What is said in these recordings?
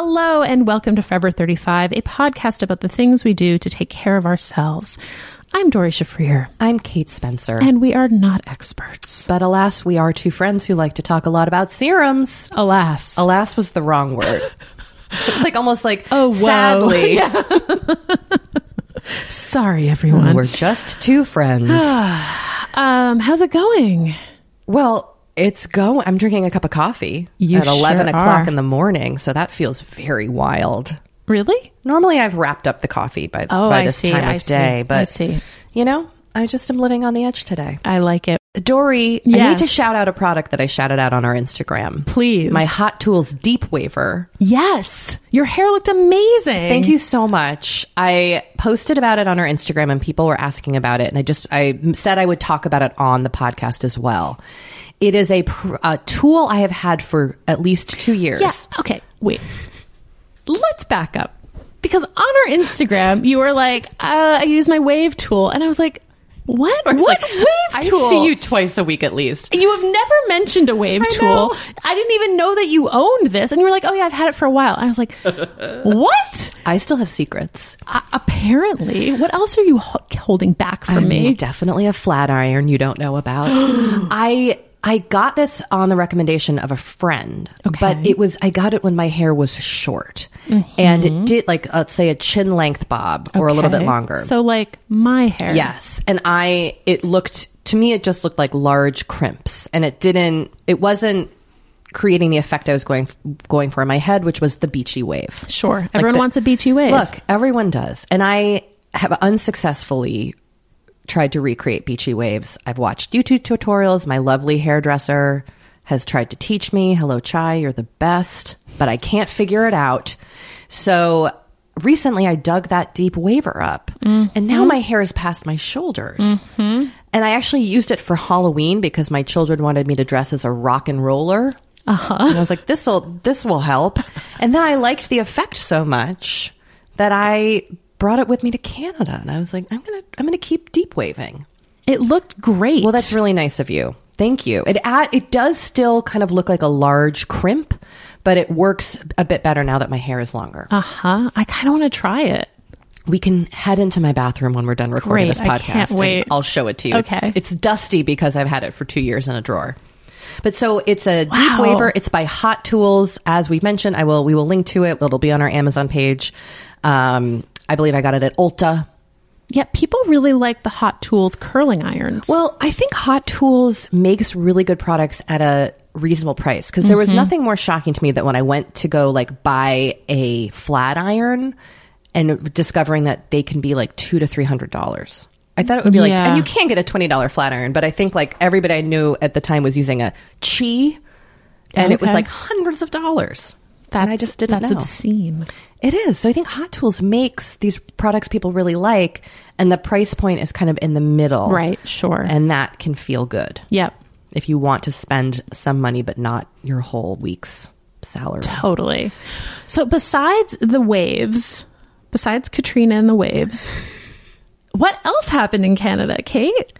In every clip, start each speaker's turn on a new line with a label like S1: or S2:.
S1: Hello and welcome to Forever 35, a podcast about the things we do to take care of ourselves. I'm Doree Shafrir,
S2: I'm Kate Spencer.
S1: and we are not experts.
S2: but alas, we are two friends who like to talk a lot about serums.
S1: Alas.
S2: Alas was the wrong word. it's like almost like
S1: Oh, whoa.
S2: sadly.
S1: Sorry, everyone.
S2: We're just two friends.
S1: Um, how's it going?
S2: well, it's going. I'm drinking a cup of coffee
S1: You
S2: at 11
S1: sure
S2: o'clock
S1: are.
S2: in the morning, so that feels very wild.
S1: Really?
S2: Normally, I've wrapped up the coffee by,
S1: Oh,
S2: by
S1: I
S2: this
S1: see.
S2: time of
S1: I see.
S2: day,
S1: I
S2: but
S1: see.
S2: you know, I just am living on the edge today.
S1: I like it.
S2: Doree, I need to shout out a product that I shouted out on our Instagram.
S1: Please.
S2: My Hot Tools Deep Waver.
S1: yes. Your hair looked amazing.
S2: Thank you so much. I posted about it on our Instagram and people were asking about it. And I just, I said I would talk about it on the podcast as well. It is a, pr- a tool I have had for at least two years.
S1: Yeah. Okay. Wait. Let's back up because on our Instagram you were like, uh, "I use my Wave tool," and I was like, "What? What
S2: Like,
S1: Wave tool?
S2: I see you twice a week at least.
S1: You have never mentioned a Wave
S2: I
S1: tool.
S2: know.
S1: I didn't even know that you owned this, and you were like, "Oh yeah, I've had it for a while." I was like, "What?"
S2: I still have secrets.
S1: Uh, apparently, what else are you ho- holding back from
S2: I'm
S1: me?
S2: definitely a flat iron you don't know about. I I got this on the recommendation of a friend,
S1: Okay.
S2: but it was I got it when my hair was short, and it mm-hmm. did like let's say a chin length bob or a little bit longer.
S1: So like my hair.
S2: Yes. And I, it looked, to me, it just looked like large crimps and it didn't, it wasn't creating the effect I was going, going for in my head, which was the beachy wave.
S1: Sure. Everyone
S2: the-
S1: wants a beachy wave.
S2: Look, everyone does. And I have unsuccessfully tried to recreate beachy waves. I've watched YouTube tutorials. My lovely hairdresser has tried to teach me. Hello, Chai, you're the best, but I can't figure it out. So recently I dug that deep waver up and now my hair is past my shoulders. And I actually used it for Halloween because my children wanted me to dress as a rock and roller. Uh-huh. And I was like, this will this will help. And then I liked the effect so much that I brought it with me to Canada. And I was like, I'm gonna I'm gonna keep deep waving.
S1: It looked great.
S2: Well, that's really nice of you. Thank you. It add, it does still kind of look like a large crimp, but it works a bit better now that my hair is longer.
S1: uh huh. I kind of want to try it.
S2: we can head into my bathroom when we're done recording
S1: Great.
S2: this
S1: I
S2: podcast.
S1: can't
S2: and
S1: wait.
S2: I'll show it to you.
S1: Okay.
S2: It's, dusty because I've had it for two years in a drawer. But so it's a deep
S1: Wow.
S2: waver. It's by Hot Tools. As we've mentioned, I will we will link to it. It'll be on our Amazon page. Um, I believe I got it at Ulta.
S1: Yeah, people really like the Hot Tools curling irons.
S2: Well, I think Hot Tools makes really good products at a reasonable price because there was
S1: Mm-hmm.
S2: nothing more shocking to me that when I went to go like buy a flat iron and discovering that they can be like two to three hundred dollars. I thought it would be like,
S1: Yeah.
S2: and you can get a twenty dollar flat iron, but I think like everybody I knew at the time was using a Chi, and it was like hundreds of dollars.
S1: that's,
S2: and I just didn't
S1: that's
S2: know.
S1: obscene.
S2: It is. So I think Hot Tools makes these products people really like, and the price point is kind of in the middle,
S1: Right, sure.
S2: And that can feel good
S1: Yep,
S2: if you want to spend some money but not your whole week's salary.
S1: totally. So besides the waves, besides Katrina and the waves, what else happened in Canada, Kate?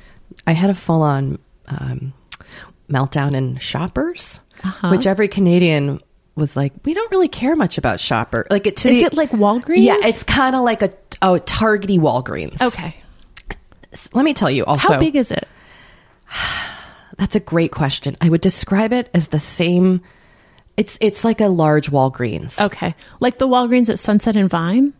S2: I had a full on um, meltdown in shoppers,
S1: Uh-huh.
S2: which every Canadian was like, we don't really care much about shopper. Like it's
S1: Is it like Walgreens?
S2: Yeah, it's kind of like a oh Targety Walgreens.
S1: okay.
S2: Let me tell you also.
S1: How big is it?
S2: That's a great question. I would describe it as the same. It's it's like a large Walgreens.
S1: Okay, like the Walgreens at Sunset and Vine.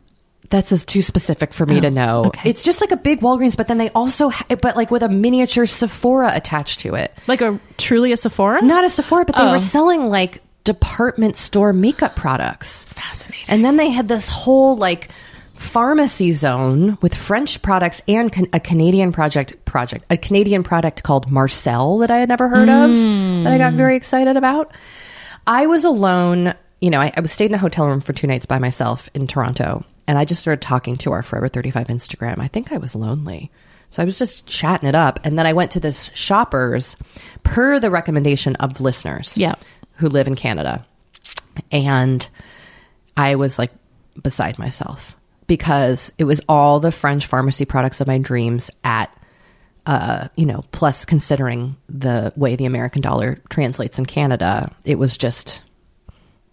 S2: That's is too specific for me to oh, know.
S1: Oh, okay.
S2: It's just like a big Walgreens, but then they also, ha- but like with a miniature Sephora attached to it.
S1: Like a truly a Sephora?
S2: Not a Sephora, but they
S1: Oh.
S2: were selling like department store makeup products.
S1: Fascinating.
S2: And then they had this whole like pharmacy zone with French products and can- a Canadian project project a Canadian product called Marcelle that I had never heard of that I got hmm. very excited about. I was alone. You know, I, I was stayed in a hotel room for two nights by myself in Toronto, and I just started talking to our Forever Thirty Five Instagram. I think I was lonely. So I was just chatting it up. And then I went to this shoppers per the recommendation of listeners
S1: Yeah.
S2: Who live in Canada. And I was like beside myself because it was all the French pharmacy products of my dreams at, uh, you know, plus considering the way the American dollar translates in Canada, it was just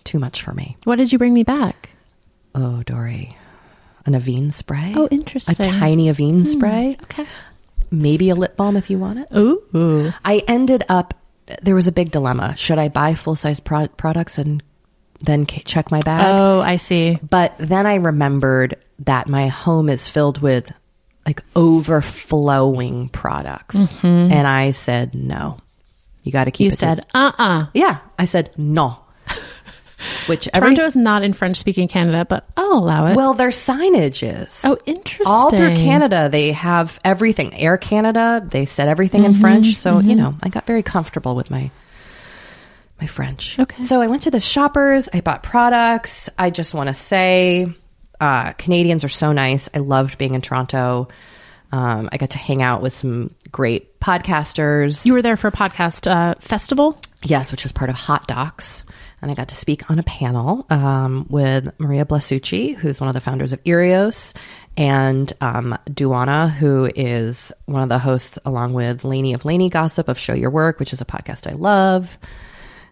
S2: too much for me.
S1: What did you bring me back?
S2: Oh, Doree. An Avene spray?
S1: Oh, interesting.
S2: A tiny Avene spray?
S1: Okay.
S2: Maybe a lip balm if you want it.
S1: Ooh.
S2: I ended up, there was a big dilemma. Should I buy full size pro- products and then check my bag?
S1: Oh, I see.
S2: But then I remembered that my home is filled with like overflowing products. And I said, no, you got to keep
S1: You said, uh uh
S2: yeah, I said, no. Which every,
S1: Toronto is not in French speaking Canada, but I'll allow it.
S2: well, their signage is.
S1: oh, interesting.
S2: all through Canada, they have everything. Air Canada, they said everything in French. So you know, I got very comfortable with my my French.
S1: Okay.
S2: So I went to the shoppers. I bought products. I just want to say, uh, Canadians are so nice. I loved being in Toronto. Um, I got to hang out with some great podcasters.
S1: You were there for a podcast uh, festival?
S2: Yes, which was part of Hot Docs. And I got to speak on a panel um, with Maria Blasucci, who's one of the founders of Earios, and um, Duana, who is one of the hosts, along with Lainey of Lainey Gossip of Show Your Work, which is a podcast I love.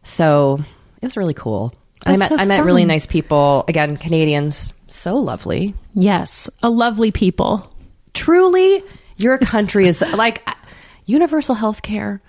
S2: So it was really cool. And I met
S1: so
S2: I met really nice people. Again, Canadians, so lovely.
S1: Yes. A lovely people.
S2: Truly, your country is like universal health care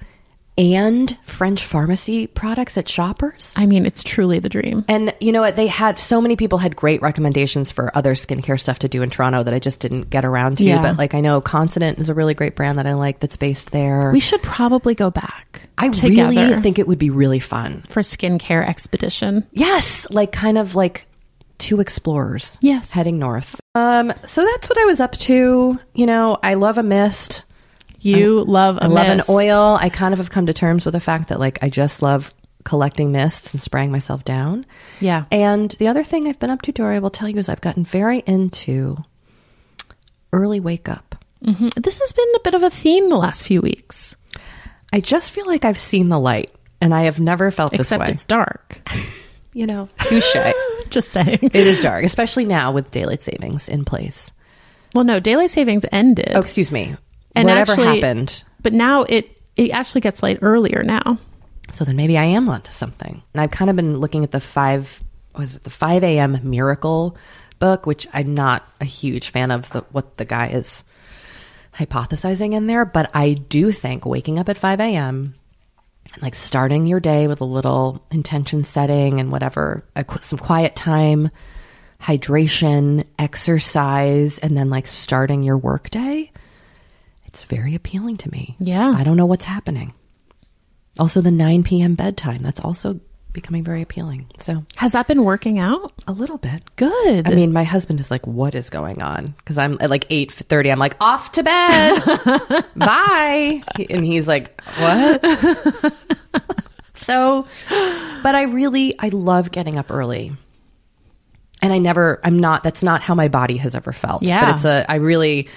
S2: and French pharmacy products at shoppers.
S1: I mean, it's truly the dream.
S2: And you know what? They had so many people had great recommendations for other skincare stuff to do in Toronto that I just didn't get around to.
S1: Yeah.
S2: But like I know Consonant is a really great brand that I like that's based there.
S1: We should probably go back.
S2: I
S1: together
S2: really think it would be really fun.
S1: for skincare expedition.
S2: Yes, like kind of like two explorers.
S1: Yes.
S2: heading north. Um, so that's what I was up to. You know, I love a mist.
S1: You love a
S2: I love an oil. I kind of have come to terms with the fact that like I just love collecting mists and spraying myself down.
S1: Yeah.
S2: And the other thing I've been up to, Doree, I will tell you, is I've gotten very into early wake up.
S1: hmm This has been a bit of a theme the last few weeks,
S2: I just feel like I've seen the light, and I have never felt
S1: except
S2: this way.
S1: it's dark.
S2: You know, touche.
S1: Just saying.
S2: it is dark, especially now with daylight savings in place.
S1: Well, no, daylight savings ended.
S2: Oh, excuse me.
S1: And
S2: Whatever
S1: actually-
S2: happened.
S1: But now it it actually gets light earlier now.
S2: So then maybe I am onto something. And I've kind of been looking at the five was it the five a.m. Miracle book, which I'm not a huge fan of the, what the guy is hypothesizing in there, but I do think waking up at five a.m. and like starting your day with a little intention setting and whatever, a, some quiet time, hydration, exercise, and then like starting your workday. It's very appealing to me.
S1: Yeah.
S2: I don't know what's happening. Also, the 9 p.m. bedtime. That's also becoming very appealing. So,
S1: Has that been working out?
S2: a little bit.
S1: Good.
S2: I mean, my husband is like, "What is going on?" Because I'm at like eight thirty. I'm like, "Off to bed, bye," and he's like, "What?" so, but I really, I love getting up early, and I never, I'm not. That's not how my body has ever felt.
S1: Yeah.
S2: but it's a. I really.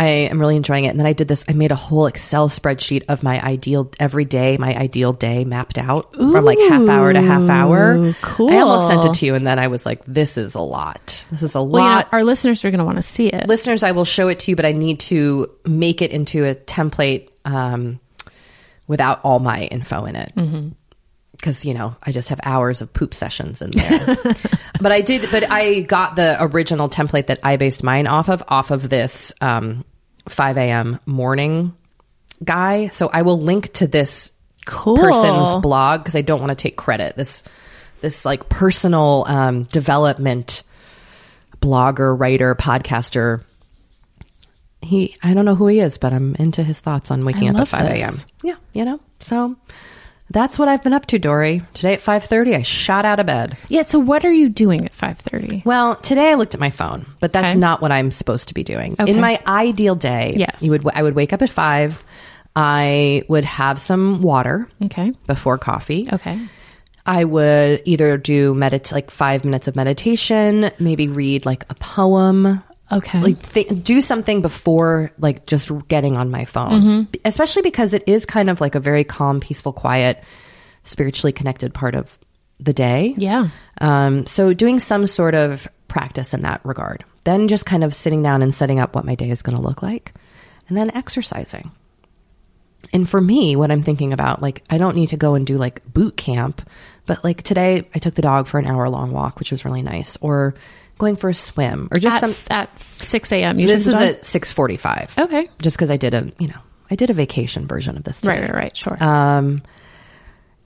S2: I am really enjoying it. And then I did this, I made a whole Excel spreadsheet of my ideal every day, my ideal day mapped out from like half hour to half hour.
S1: Cool.
S2: I almost sent it to you. And then I was like, this is a lot. This is a
S1: well, you know,
S2: lot.
S1: our listeners are going to want to see it.
S2: Listeners, I will show it to you, but I need to make it into a template um, without all my info in it. Because, you know, I just have hours of poop sessions in there. but I did, but I got the original template that I based mine off of, off of this um, 5 a.m. morning guy. So I will link to this
S1: Cool.
S2: person's blog because I don't want to take credit. This this like personal um, development blogger, writer, podcaster. He I don't know who he is, but I'm into his thoughts on waking
S1: I
S2: up at five a.m. Yeah, you know. So that's what I've been up to, Doree. Today at five thirty, I shot out of bed.
S1: Yeah. So what are you doing at five thirty?
S2: Well, today I looked at my phone, but that's
S1: Okay.
S2: not what I'm supposed to be doing.
S1: Okay.
S2: In my ideal day,
S1: Yes.
S2: you would I would wake up at five. I would have some water
S1: Okay.
S2: before coffee.
S1: Okay.
S2: I would either do medit like five minutes of meditation, maybe read like a poem,
S1: Okay.
S2: like th- do something before like just getting on my phone, B- especially because it is kind of like a very calm, peaceful, quiet, spiritually connected part of the day.
S1: yeah.
S2: Um, so doing some sort of practice in that regard. Then just kind of sitting down and setting up what my day is going to look like, and then exercising. And for me, what I'm thinking about, like, I don't need to go and do like boot camp, but like today I took the dog for an hour long walk, which was really nice, or going for a swim, or just
S1: At,
S2: some.
S1: at six a.m. You
S2: This was at 6:45.
S1: Okay.
S2: just because I did a, you know, I did a vacation version of this. Today.
S1: Right. Right. Right. Sure.
S2: Um,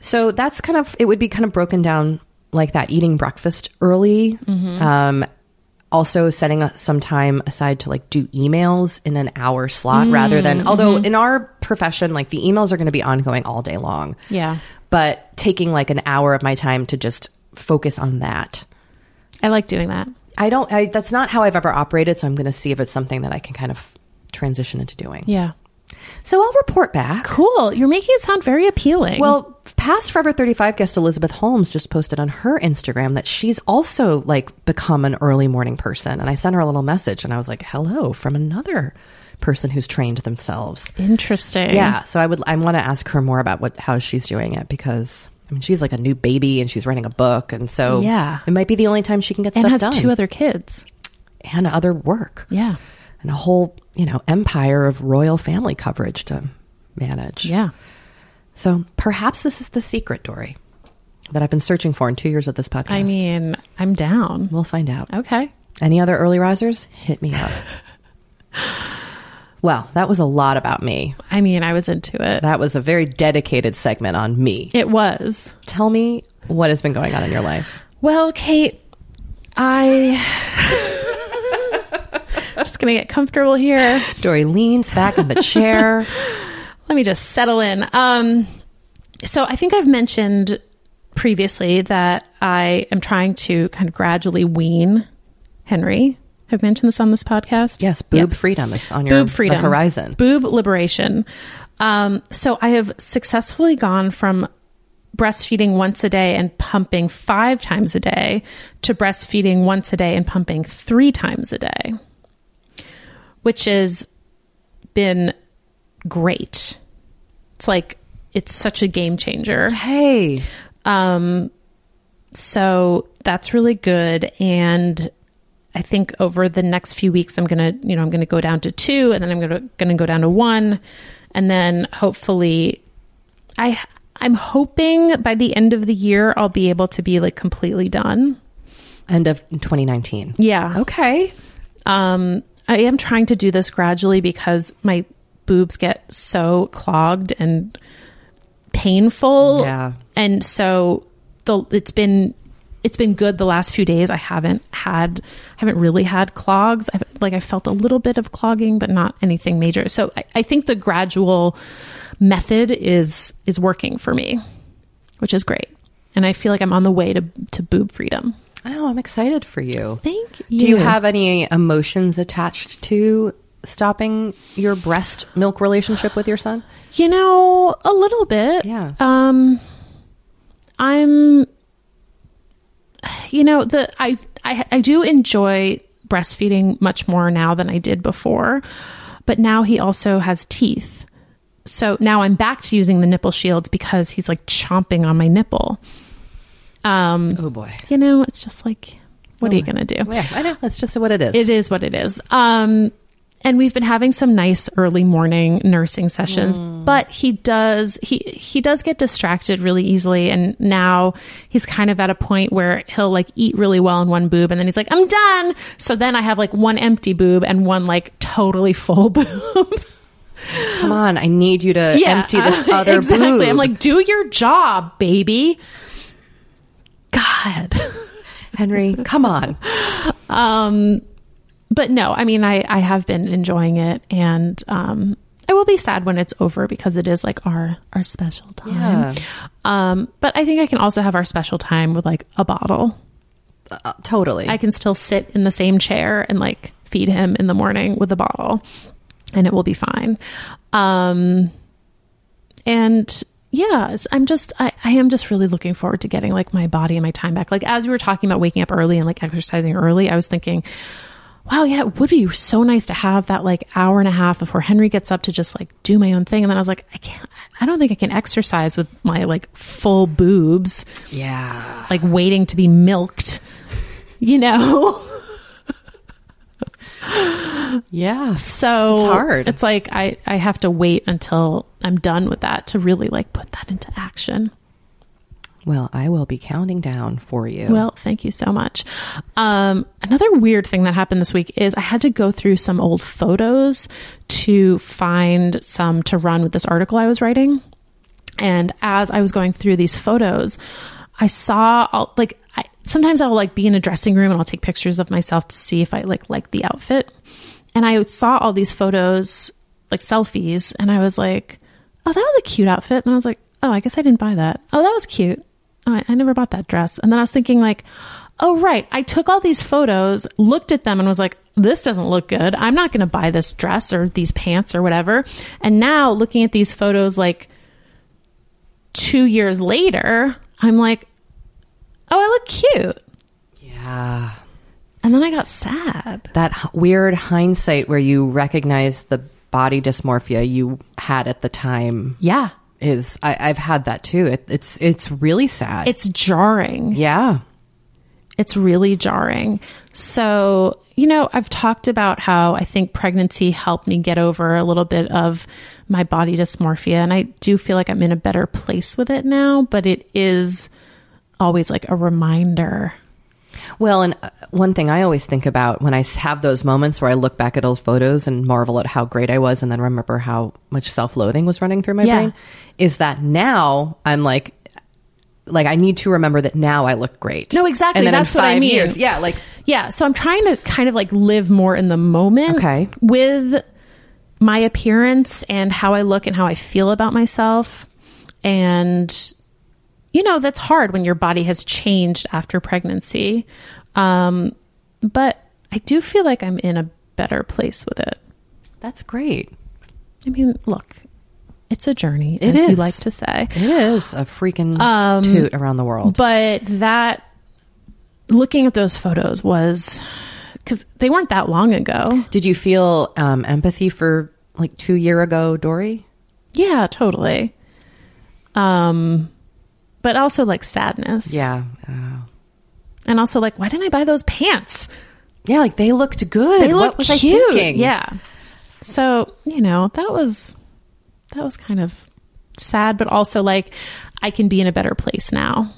S2: so that's kind of it would be kind of broken down like that: eating breakfast early, um, also setting a, some time aside to like do emails in an hour slot rather than. Although in our profession, like the emails are going to be ongoing all day long.
S1: yeah.
S2: but taking like an hour of my time to just focus on that.
S1: I like doing that.
S2: I don't. I, that's not how I've ever operated. So I'm going to see if it's something that I can kind of transition into doing.
S1: Yeah.
S2: So I'll report back.
S1: Cool. You're making it sound very appealing.
S2: Well, past Forever 35 guest Elizabeth Holmes just posted on her Instagram that she's also like become an early morning person. And I sent her a little message and I was like, hello from another person who's trained themselves.
S1: interesting.
S2: Yeah. So I would, I want to ask her more about what, how she's doing it because I mean, she's like a new baby and she's writing a book. And so
S1: Yeah.
S2: it might be the only time she can get stuff done.
S1: And
S2: stuff
S1: has
S2: done
S1: two other kids.
S2: and other work
S1: Yeah.
S2: and a whole, you know, empire of royal family coverage to manage.
S1: Yeah.
S2: So perhaps this is the secret, Doree, that I've been searching for in two years of this podcast.
S1: I mean, I'm down.
S2: we'll find out.
S1: Okay.
S2: Any other early risers? Hit me up. well, that was a lot about me.
S1: I mean, I was into it.
S2: That was a very dedicated segment on me.
S1: It was.
S2: Tell me what has been going on in your life.
S1: Well, Kate, I. I'm just going to get comfortable here.
S2: Doree leans back in the chair.
S1: Let me just settle in. Um, so I think I've mentioned previously that I am trying to kind of gradually wean Henry. I've mentioned this on this podcast.
S2: Yes, boob
S1: Yes.
S2: freedom is on your
S1: boob freedom
S2: the horizon.
S1: boob liberation um, so i have successfully gone from breastfeeding once a day and pumping five times a day to breastfeeding once a day and pumping three times a day, which has been great. It's like, it's such a game changer.
S2: Hey.
S1: Um, so that's really good. And I think over the next few weeks, I'm gonna, you know, I'm gonna go down to two, and then I'm gonna gonna go down to one, and then hopefully, I I'm hoping by the end of the year I'll be able to be like completely done.
S2: End of 2019.
S1: Yeah.
S2: Okay.
S1: Um, I am trying to do this gradually because my boobs get so clogged and painful.
S2: Yeah.
S1: And so the it's been it's been good the last few days. I haven't had I haven't really had clogs. I've, like I felt a little bit of clogging, but not anything major. So I, I think the gradual method is is working for me, which is great. And I feel like I'm on the way to to boob freedom.
S2: Oh, I'm excited for you.
S1: Thank you.
S2: Do you have any emotions attached to stopping your breast milk relationship with your son?
S1: You know, a little bit.
S2: Yeah.
S1: Um I'm you know, the I I I do enjoy breastfeeding much more now than I did before. But now he also has teeth. So now I'm back to using the nipple shields because he's like chomping on my nipple. Um
S2: Oh boy.
S1: you know, it's just like what are you going to do?
S2: Yeah, I know. That's just what it is.
S1: It is what it is. Um, and we've been having some nice early morning nursing sessions, but he does he he does get distracted really easily, and now he's kind of at a point where he'll like eat really well in one boob, and then he's like, "I'm done." So then I have like one empty boob and one like totally full boob.
S2: Come on, I need you to empty this
S1: uh,
S2: other
S1: exactly.
S2: boob.
S1: I'm like, do your job, baby. God.
S2: Henry, come on.
S1: um but no i mean i i have been enjoying it and um i will be sad when it's over because it is like our our special time
S2: Yeah.
S1: um but i think i can also have our special time with like a bottle
S2: Uh, totally.
S1: i can still sit in the same chair and like feed him in the morning with a bottle and it will be fine um and yeah i'm just I, I am just really looking forward to getting like my body and my time back like as we were talking about waking up early and like exercising early i was thinking wow yeah it would be so nice to have that like hour and a half before henry gets up to just like do my own thing and then i was like i can't i don't think i can exercise with my like full boobs
S2: yeah.
S1: like waiting to be milked you know
S2: Yeah.
S1: so
S2: It's hard.
S1: it's like i i have to wait until i'm done with that to really like put that into action
S2: Well, I will be counting down for you.
S1: Well, thank you so much. Um, another weird thing that happened this week is I had to go through some old photos to find some to run with this article I was writing. And as I was going through these photos, I saw like I, sometimes I'll like be in a dressing room and I'll take pictures of myself to see if I like like the outfit. And I saw all these photos, like selfies, and I was like, "Oh, that was a cute outfit." And I was like, "Oh, I guess I didn't buy that. Oh, that was cute. Oh, I, I never bought that dress." And then I was thinking like, "Oh, right. I took all these photos, looked at them, and was like." This doesn't look good. I'm not going to buy this dress or these pants or whatever. And now looking at these photos like two years later, I'm like, oh, I look cute.
S2: yeah.
S1: And then I got sad.
S2: That weird hindsight where you recognize the body dysmorphia you had at the time
S1: Yeah.
S2: Is I, I've had that too. It, it's it's really sad.
S1: It's jarring.
S2: yeah.
S1: It's really jarring. So, you know, I've talked about how I think pregnancy helped me get over a little bit of my body dysmorphia. And I do feel like I'm in a better place with it now, but it is always like a reminder.
S2: Well, and uh, one thing I always think about when I have those moments where I look back at old photos and marvel at how great I was and then remember how much self-loathing was running through my
S1: Yeah.
S2: brain is that now I'm like like I need to remember that now I look great.
S1: No, exactly.
S2: And then
S1: That's
S2: in
S1: what I
S2: five
S1: mean.
S2: years, yeah, like
S1: Yeah, so I'm trying to kind of like live more in the moment
S2: Okay.
S1: with my appearance and how I look and how I feel about myself. And you know, that's hard when your body has changed after pregnancy. Um, but I do feel like I'm in a better place with it.
S2: that's great.
S1: I mean, look, it's a journey,
S2: It
S1: as you like to say.
S2: It is a freaking
S1: Um,
S2: toot around the world.
S1: But that looking at those photos was because they weren't that long ago.
S2: Did you feel um, empathy for like two year ago, Doree?
S1: Yeah, totally. Um, but also like sadness.
S2: Yeah.
S1: And also like, why didn't I buy those pants?
S2: yeah, like they looked good.
S1: They
S2: what
S1: look
S2: was
S1: cute.
S2: I thinking?
S1: Yeah. So you know that was that was kind of sad, but also like I can be in a better place now.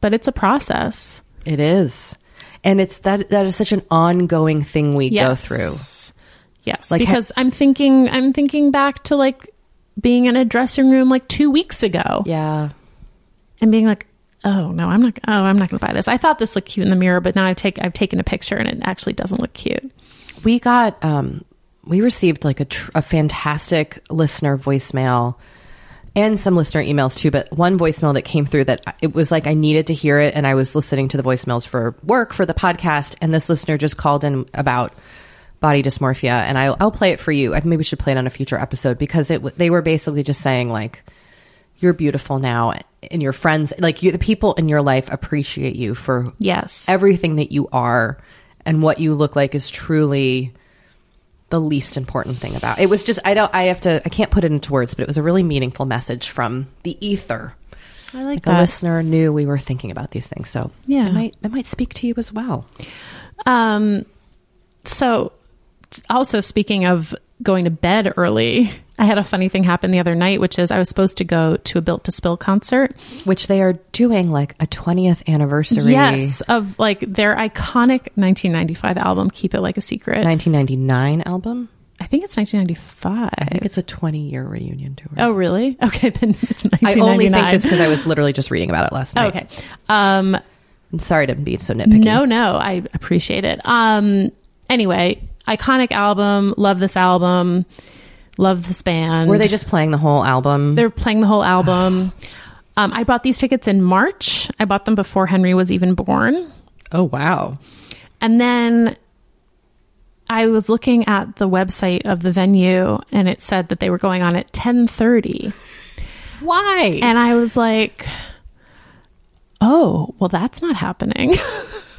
S1: But it's a process.
S2: It is. And it's that that is such an ongoing thing we go through.
S1: Yes,
S2: Like, ha-
S1: because I'm thinking I'm thinking back to like being in a dressing room like two weeks ago
S2: Yeah.
S1: And being like, oh no, I'm not. Oh, I'm not going to buy this. I thought this looked cute in the mirror, but now I take I've taken a picture and it actually doesn't look cute.
S2: We got um we received like a tr- a fantastic listener voicemail and some listener emails too, but one voicemail that came through that it was like I needed to hear it and I was listening to the voicemails for work for the podcast and this listener just called in about body dysmorphia and I'll, I'll play it for you. I maybe we should play it on a future episode because it they were basically just saying like you're beautiful now and your friends like you the people in your life appreciate you for
S1: Yes,
S2: everything that you are and what you look like is truly the least important thing about it was just i don't i have to i can't put it into words but it was a really meaningful message from the ether
S1: I like
S2: the
S1: that.
S2: listener knew we were thinking about these things so
S1: Yeah.
S2: it might it might speak to you as well
S1: Um, so also speaking of going to bed early, I had a funny thing happen the other night, which is I was supposed to go to a Built to Spill concert.
S2: which they are doing like a 20th anniversary
S1: Yes, of like their iconic 1995 album, Keep It Like a Secret.
S2: 1999 album
S1: I think it's 1995.
S2: i think it's a 20 year reunion tour
S1: oh, really? Okay, then it's 1999.
S2: i only think this because i was literally just reading about it last night
S1: Okay. Um,
S2: I'm sorry to be so nitpicky
S1: No, no, I appreciate it. Um, anyway, iconic album. Love this album. Love this band.
S2: were they just playing the whole album
S1: They're playing the whole album. um, I bought these tickets in March. I bought them before Henry was even born.
S2: oh wow
S1: And then I was looking at the website of the venue and it said that they were going on at 10:30.
S2: why
S1: And I was like, "Oh, well that's not happening."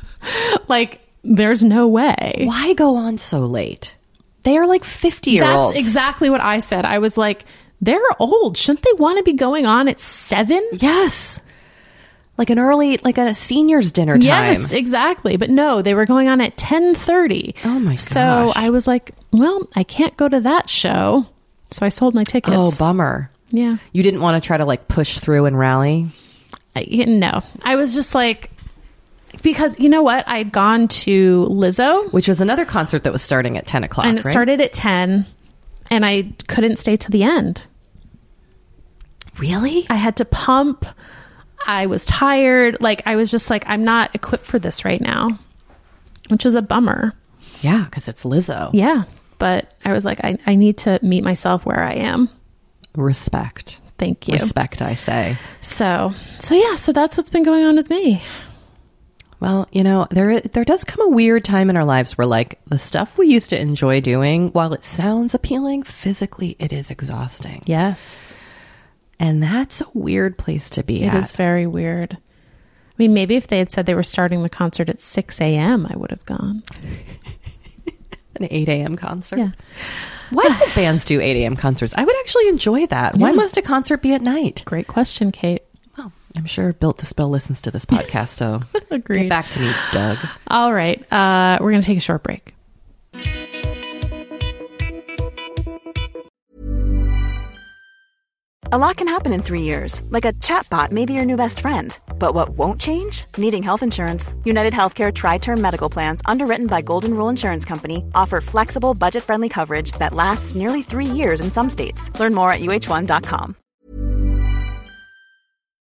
S1: like there's no way.
S2: why go on so late? They are like 50 year
S1: That's
S2: olds.
S1: exactly what I said. I was like, "They're old. Shouldn't they want to be going on at 7?"
S2: Yes. Like an early, like a senior's dinner time.
S1: Yes, exactly. But no, they were going on at 10:30.
S2: Oh my
S1: So
S2: gosh.
S1: I was like, well, I can't go to that show. So I sold my tickets.
S2: Oh, bummer.
S1: yeah.
S2: You didn't want to try to like push through and rally?
S1: I, no. I was just like because you know what? I'd gone to Lizzo
S2: Which was another concert that was starting at 10 o'clock,
S1: and it
S2: right?
S1: started at 10 and I couldn't stay to the end.
S2: Really?
S1: I had to pump. I was tired. Like I was just like I'm not equipped for this right now. Which was a bummer.
S2: Yeah, because it's Lizzo.
S1: Yeah. But I was like, I, I need to meet myself where I am.
S2: Respect.
S1: Thank you.
S2: Respect, I say.
S1: So, so yeah, so that's what's been going on with me.
S2: Well, you know, there there does come a weird time in our lives where like the stuff we used to enjoy doing, while it sounds appealing, physically it is exhausting.
S1: Yes.
S2: And that's a weird place to be
S1: It
S2: at.
S1: is very weird. I mean, maybe if they had said they were starting the concert at 6 a.m., I would have gone.
S2: An 8 a.m. concert.
S1: Yeah.
S2: Why don't bands do 8 a.m. concerts? I would actually enjoy that. Why must a concert be at night?
S1: Great question, Kate.
S2: Well, I'm sure Built to Spill listens to this podcast, so
S1: Agreed.
S2: get back to me, Doug.
S1: All right. Uh, we're going to take a short break.
S3: A lot can happen in three years, like a chatbot may be your new best friend. But what won't change? Needing health insurance. United Healthcare Tri Term Medical Plans, underwritten by Golden Rule Insurance Company, offer flexible, budget friendly coverage that lasts nearly three years in some states. Learn more at uh1.com.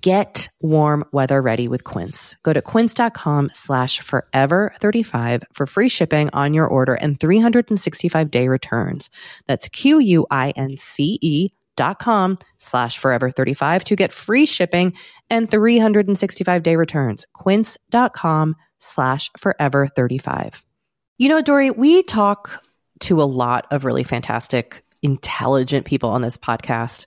S2: get warm weather ready with Quince. Go to quince.com slash forever 35 for free shipping on your order and 365 day returns. That's Q-U-I-N-C-E dot com slash forever 35 to get free shipping and 365 day returns. Quince.com slash forever 35. You know, Doree, we talk to a lot of really fantastic, intelligent people on this podcast.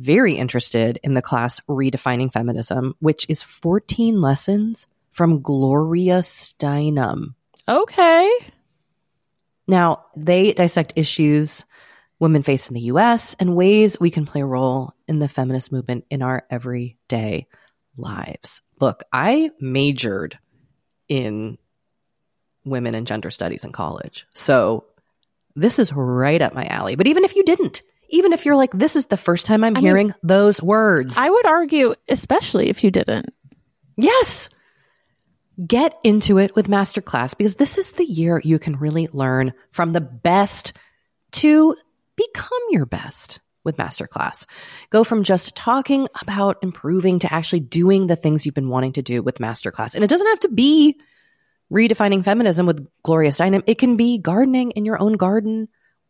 S2: very interested in the class Redefining Feminism, which is 14 lessons from Gloria Steinem.
S1: Okay.
S2: Now, they dissect issues women face in the US and ways we can play a role in the feminist movement in our everyday lives. Look, I majored in women and gender studies in college. So this is right up my alley. But even if you didn't, even if you're like, this is the first time I'm
S1: I
S2: hearing
S1: mean,
S2: those words.
S1: I would argue, especially if you didn't.
S2: yes. Get into it with Masterclass because this is the year you can really learn from the best to become your best with Masterclass. Go from just talking about improving to actually doing the things you've been wanting to do with Masterclass. And it doesn't have to be redefining feminism with Gloria Steinem. It can be gardening in your own garden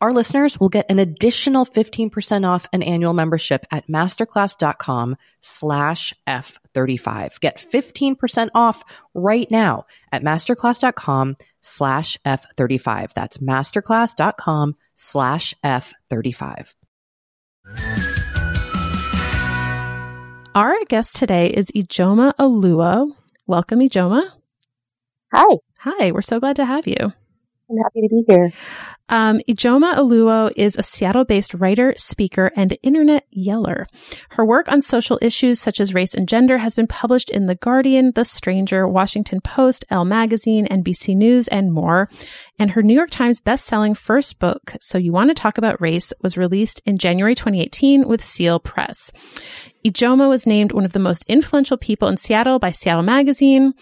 S2: our listeners will get an additional 15% off an annual membership at masterclass.com slash F35. Get 15% off right now at masterclass.com slash F35. That's masterclass.com slash F35.
S1: Our guest today is Ijeoma Oluo. Welcome, Ijeoma.
S4: Hi.
S1: Hi, we're so glad to have you.
S4: I'm happy to be here.
S1: Um, Ijeoma Oluo is a Seattle based writer, speaker, and internet yeller. Her work on social issues such as race and gender has been published in The Guardian, The Stranger, Washington Post, Elle Magazine, NBC News, and more. And her New York Times bestselling first book, So You Want to Talk About Race, was released in January 2018 with Seal Press. Ijeoma was named one of the most influential people in Seattle by Seattle Magazine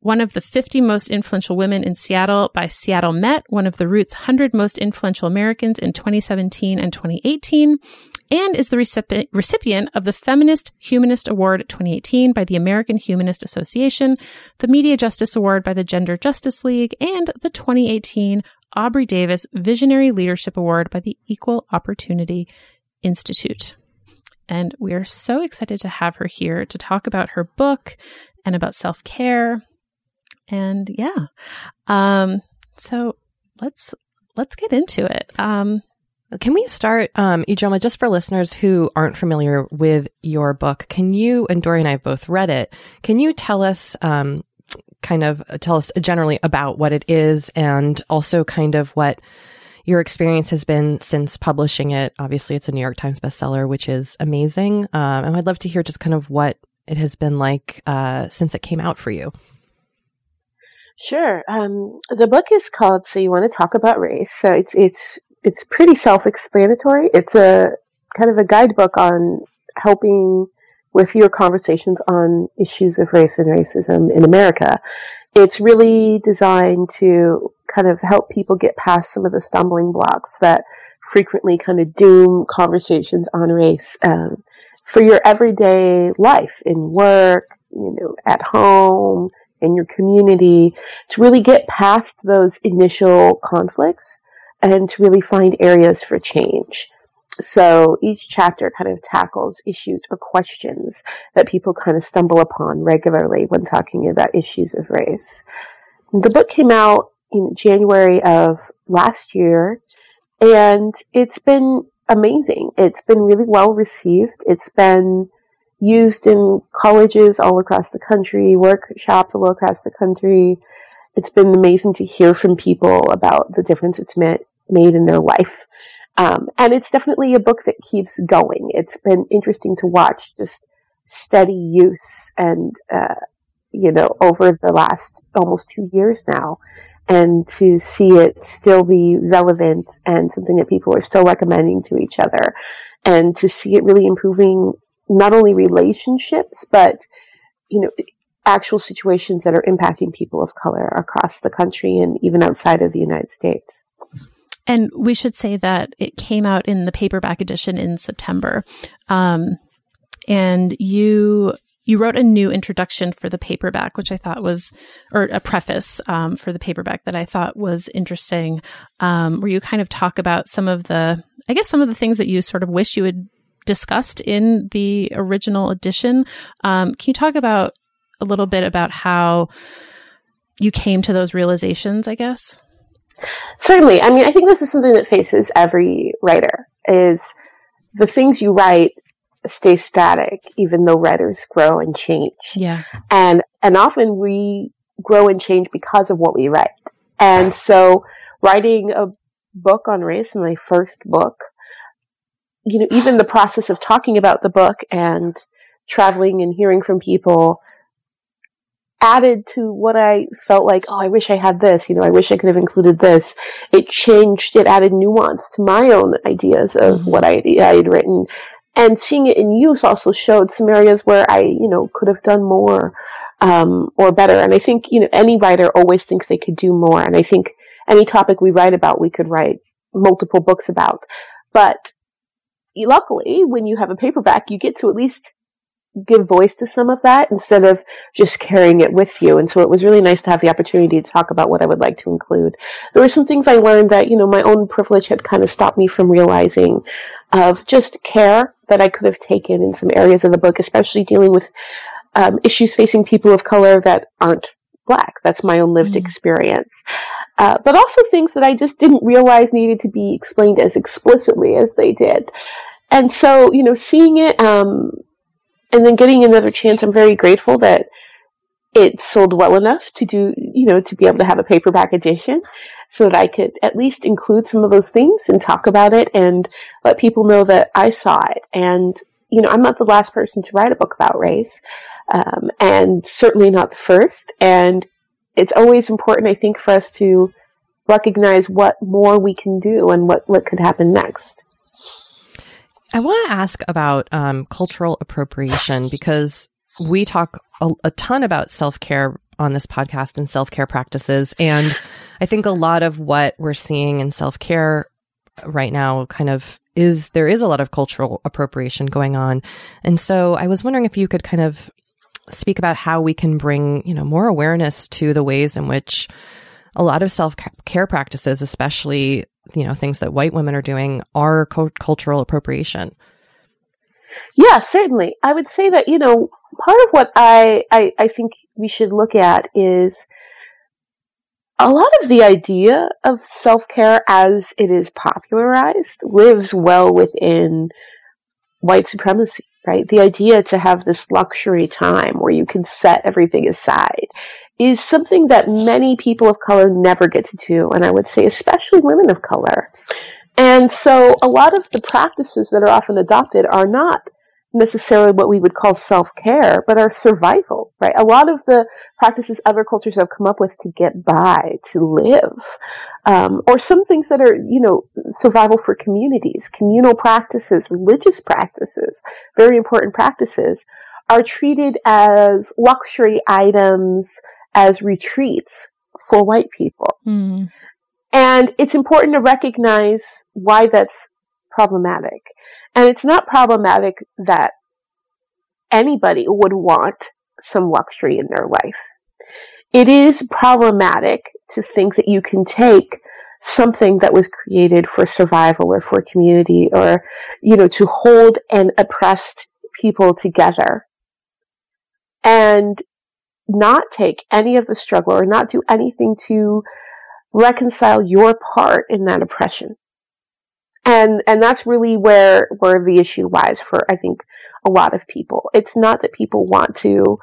S1: one of the 50 most influential women in Seattle by Seattle Met, one of the Roots 100 most influential Americans in 2017 and 2018, and is the recipi- recipient of the Feminist Humanist Award 2018 by the American Humanist Association, the Media Justice Award by the Gender Justice League, and the 2018 Aubrey Davis Visionary Leadership Award by the Equal Opportunity Institute. And we are so excited to have her here to talk about her book and about self care and yeah um so let's let's get into it um
S2: can we start, um, Ijeoma, just for listeners who aren't familiar with your book? Can you, and Doree and I both read it, can you tell us, um, kind of tell us generally about what it is and also kind of what your experience has been since publishing it? Obviously, it's a New York Times bestseller, which is amazing. Um, and I'd love to hear just kind of what it has been like, uh, since it came out for you.
S4: Sure. Um, the book is called "So You Want to Talk About Race." So it's it's it's pretty self-explanatory. It's a kind of a guidebook on helping with your conversations on issues of race and racism in America. It's really designed to kind of help people get past some of the stumbling blocks that frequently kind of doom conversations on race um, for your everyday life in work, you know, at home, in your community to really get past those initial conflicts and to really find areas for change. So each chapter kind of tackles issues or questions that people kind of stumble upon regularly when talking about issues of race. The book came out in January of last year and it's been amazing. It's been really well received. It's been used in colleges all across the country, workshops all across the country. It's been amazing to hear from people about the difference it's made, in their life. Um, and it's definitely a book that keeps going. It's been interesting to watch just steady use and, uh, you know, over the last almost two years now and to see it still be relevant and something that people are still recommending to each other and to see it really improving not only relationships, but, you know, actual situations that are impacting people of color across the country and even outside of the United States.
S1: And we should say that it came out in the paperback edition in September. Um, and you you wrote a new introduction for the paperback, which I thought was, or a preface um, for the paperback that I thought was interesting, um, where you kind of talk about some of the, I guess, some of the things that you sort of wish you had discussed in the original edition. Um, can you talk about a little bit about how you came to those realizations, I guess?
S4: Certainly. I mean, I think this is something that faces every writer is the things you write stay static, even though writers grow and change.
S1: Yeah.
S4: And, and often we grow and change because of what we write. And so writing a book on race, my first book, you know, even the process of talking about the book and traveling and hearing from people added to what I felt like, oh, I wish I had this, you know, I wish I could have included this. It changed, it added nuance to my own ideas of mm-hmm. what I, I had written. And seeing it in use also showed some areas where I, you know, could have done more, um, or better. And I think, you know, any writer always thinks they could do more. And I think any topic we write about, we could write multiple books about. But luckily, when you have a paperback, you get to at least give voice to some of that instead of just carrying it with you. And so it was really nice to have the opportunity to talk about what I would like to include. There were some things I learned that, you know, my own privilege had kind of stopped me from realizing of just care that I could have taken in some areas of the book, especially dealing with um, issues facing people of color that aren't black. That's my own lived mm. experience. Uh, but also things that I just didn't realize needed to be explained as explicitly as they did. And so, you know, seeing it, um, and then getting another chance, I'm very grateful that it sold well enough to do, you know, to be able to have a paperback edition so that I could at least include some of those things and talk about it and let people know that I saw it. And, you know, I'm not the last person to write a book about race, um, and certainly not the first. And it's always important, I think, for us to recognize what more we can do and what, what could happen next.
S2: I want to ask about um, cultural appropriation because we talk a, a ton about self care on this podcast and self care practices. And I think a lot of what we're seeing in self care right now kind of is there is a lot of cultural appropriation going on. And so I was wondering if you could kind of speak about how we can bring, you know, more awareness to the ways in which a lot of self care practices, especially you know things that white women are doing are co- cultural appropriation.
S4: Yeah certainly. I would say that you know part of what I, I i think we should look at is a lot of the idea of self-care as it is popularized lives well within white supremacy right? The idea to have this luxury time where you can set everything aside is something that many people of color never get to do, and I would say especially women of color. And so a lot of the practices that are often adopted are not necessarily what we would call self-care, but are survival, right? A lot of the practices other cultures have come up with to get by, to live, um, or some things that are, you know, survival for communities, communal practices, religious practices, very important practices, are treated as luxury items as retreats for white people. Mm. And it's important to recognize why that's problematic. And it's not problematic that anybody would want some luxury in their life. It is problematic to think that you can take something that was created for survival or for community or, you know, to hold an oppressed people together and not take any of the struggle or not do anything to reconcile your part in that oppression. And, and that's really where, where the issue lies for, I think, a lot of people. It's not that people want to,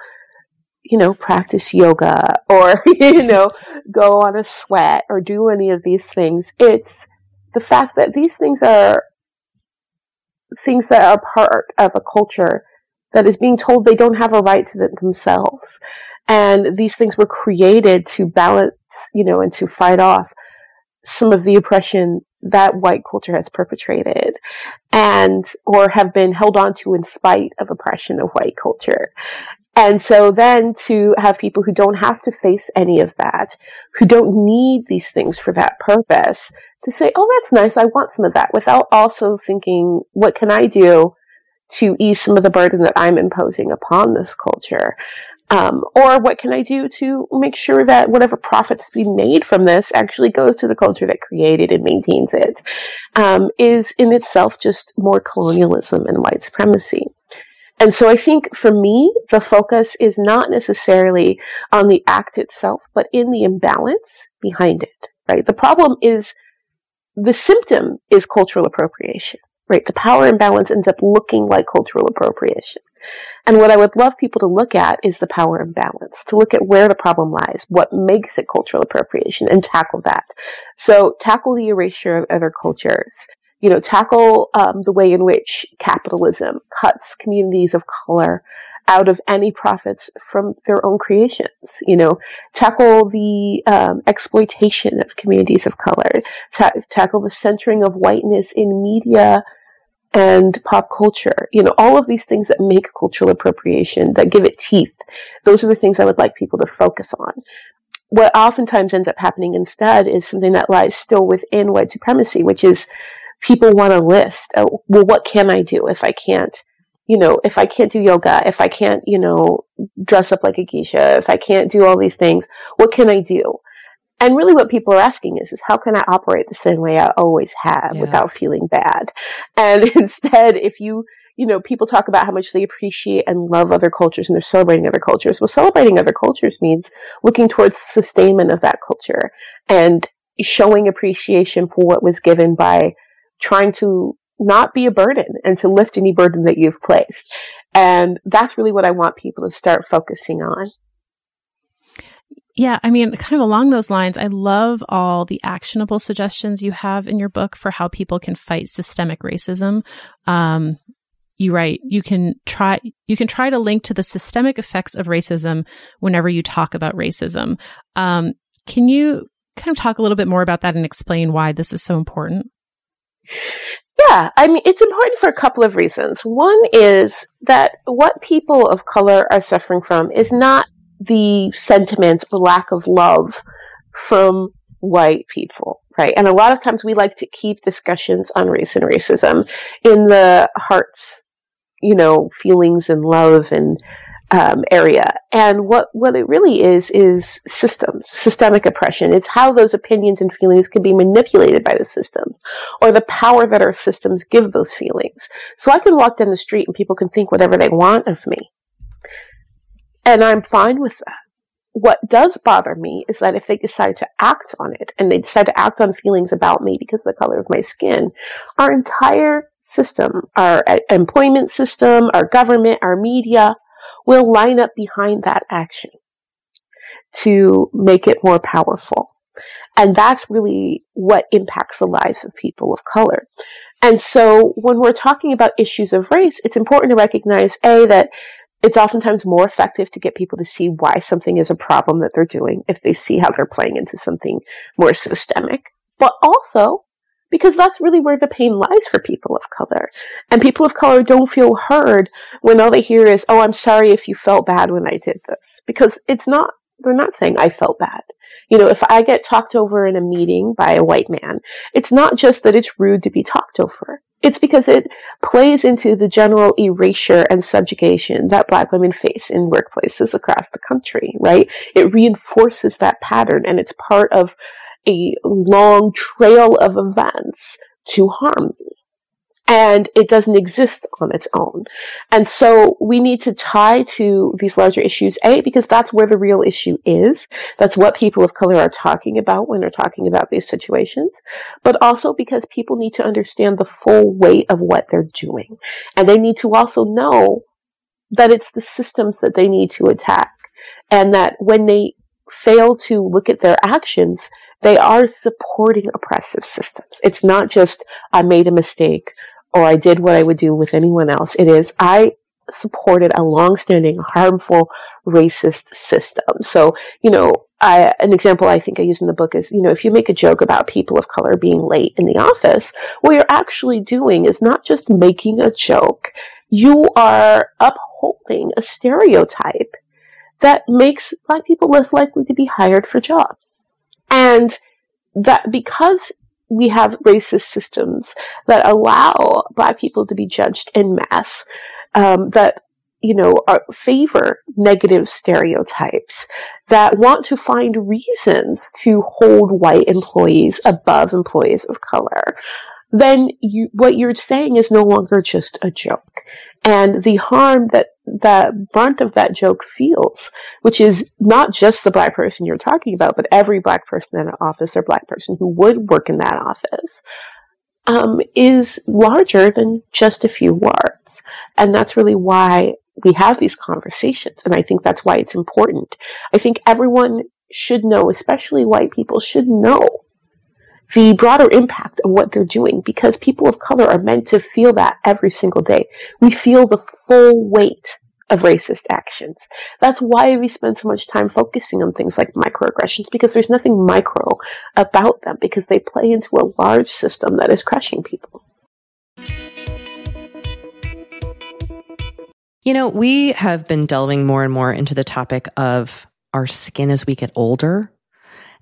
S4: you know, practice yoga or, you know, go on a sweat or do any of these things. It's the fact that these things are things that are part of a culture that is being told they don't have a right to themselves. And these things were created to balance, you know, and to fight off some of the oppression that white culture has perpetrated and, or have been held on to in spite of oppression of white culture. And so then to have people who don't have to face any of that, who don't need these things for that purpose, to say, oh, that's nice, I want some of that, without also thinking, what can I do to ease some of the burden that I'm imposing upon this culture? Um, or what can I do to make sure that whatever profits be made from this actually goes to the culture that created and maintains it? Um, is in itself just more colonialism and white supremacy. And so I think for me, the focus is not necessarily on the act itself, but in the imbalance behind it, right? The problem is the symptom is cultural appropriation. Right? The power imbalance ends up looking like cultural appropriation. And what I would love people to look at is the power imbalance, to look at where the problem lies, what makes it cultural appropriation, and tackle that. So tackle the erasure of other cultures. You know, tackle um, the way in which capitalism cuts communities of color out of any profits from their own creations. You know, tackle the um, exploitation of communities of color, ta- tackle the centering of whiteness in media and pop culture. You know, all of these things that make cultural appropriation, that give it teeth. Those are the things I would like people to focus on. What oftentimes ends up happening instead is something that lies still within white supremacy, which is people want a list. Oh, well, what can I do if I can't you know, if I can't do yoga, if I can't, you know, dress up like a geisha, if I can't do all these things, what can I do? And really what people are asking is, is how can I operate the same way I always have yeah. without feeling bad? And instead, if you, you know, people talk about how much they appreciate and love other cultures and they're celebrating other cultures. Well, celebrating other cultures means looking towards sustainment of that culture and showing appreciation for what was given by trying to not be a burden and to lift any burden that you've placed. And that's really what I want people to start focusing on.
S1: Yeah, I mean, kind of along those lines, I love all the actionable suggestions you have in your book for how people can fight systemic racism. Um, you write you can try you can try to link to the systemic effects of racism whenever you talk about racism. Um, can you kind of talk a little bit more about that and explain why this is so important?
S4: Yeah, I mean, it's important for a couple of reasons. One is that what people of color are suffering from is not the sentiment or lack of love from white people, right? And a lot of times we like to keep discussions on race and racism in the hearts, you know, feelings and love and um, area. And what, what it really is, is systems, systemic oppression. It's how those opinions and feelings can be manipulated by the system or the power that our systems give those feelings. So I can walk down the street and people can think whatever they want of me. And I'm fine with that. What does bother me is that if they decide to act on it and they decide to act on feelings about me because of the color of my skin, our entire system, our uh, employment system, our government, our media, will line up behind that action to make it more powerful. And that's really what impacts the lives of people of color. And so when we're talking about issues of race, it's important to recognize A, that it's oftentimes more effective to get people to see why something is a problem that they're doing if they see how they're playing into something more systemic. But also, because that's really where the pain lies for people of color. And people of color don't feel heard when all they hear is, oh, I'm sorry if you felt bad when I did this. Because it's not, they're not saying I felt bad. You know, if I get talked over in a meeting by a white man, it's not just that it's rude to be talked over. It's because it plays into the general erasure and subjugation that black women face in workplaces across the country, right? It reinforces that pattern and it's part of a long trail of events to harm me. And it doesn't exist on its own. And so we need to tie to these larger issues, A, because that's where the real issue is. That's what people of color are talking about when they're talking about these situations. But also because people need to understand the full weight of what they're doing. And they need to also know that it's the systems that they need to attack. And that when they fail to look at their actions, they are supporting oppressive systems. It's not just, I made a mistake or I did what I would do with anyone else. It is, I supported a long-standing harmful racist system. So, you know, I, an example I think I use in the book is, you know, if you make a joke about people of color being late in the office, what you're actually doing is not just making a joke. You are upholding a stereotype that makes black people less likely to be hired for jobs. And that because we have racist systems that allow black people to be judged in mass, um, that you know are, favor negative stereotypes, that want to find reasons to hold white employees above employees of color, then you, what you're saying is no longer just a joke. And the harm that the brunt of that joke feels, which is not just the black person you're talking about, but every black person in an office or black person who would work in that office. um, is larger than just a few words. And that's really why we have these conversations. And I think that's why it's important. I think everyone should know, especially white people, should know the broader impact of what they're doing because people of color are meant to feel that every single day. We feel the full weight of racist actions. That's why we spend so much time focusing on things like microaggressions because there's nothing micro about them because they play into a large system that is crushing people.
S2: You know, we have been delving more and more into the topic of our skin as we get older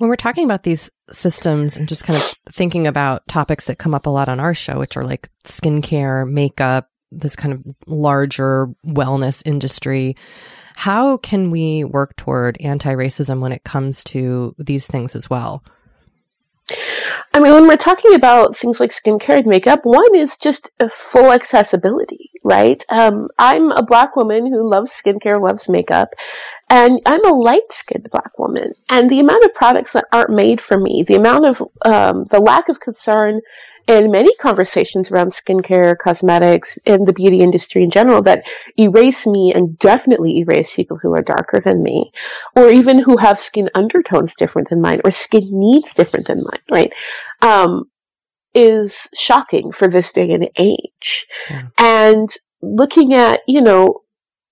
S5: When we're talking about these systems and just kind of thinking about topics that come up a lot on our show, which are like skincare, makeup, this kind of larger wellness industry, how can we work toward anti racism when it comes to these things as well?
S4: I mean, when we're talking about things like skincare and makeup, one is just full accessibility, right? Um, I'm a black woman who loves skincare, loves makeup, and I'm a light-skinned black woman. And the amount of products that aren't made for me, the amount of um, the lack of concern in many conversations around skincare, cosmetics, and the beauty industry in general that erase me and definitely erase people who are darker than me, or even who have skin undertones different than mine, or skin needs different than mine, right? Um, is shocking for this day and age.
S5: Yeah.
S4: And looking at, you know,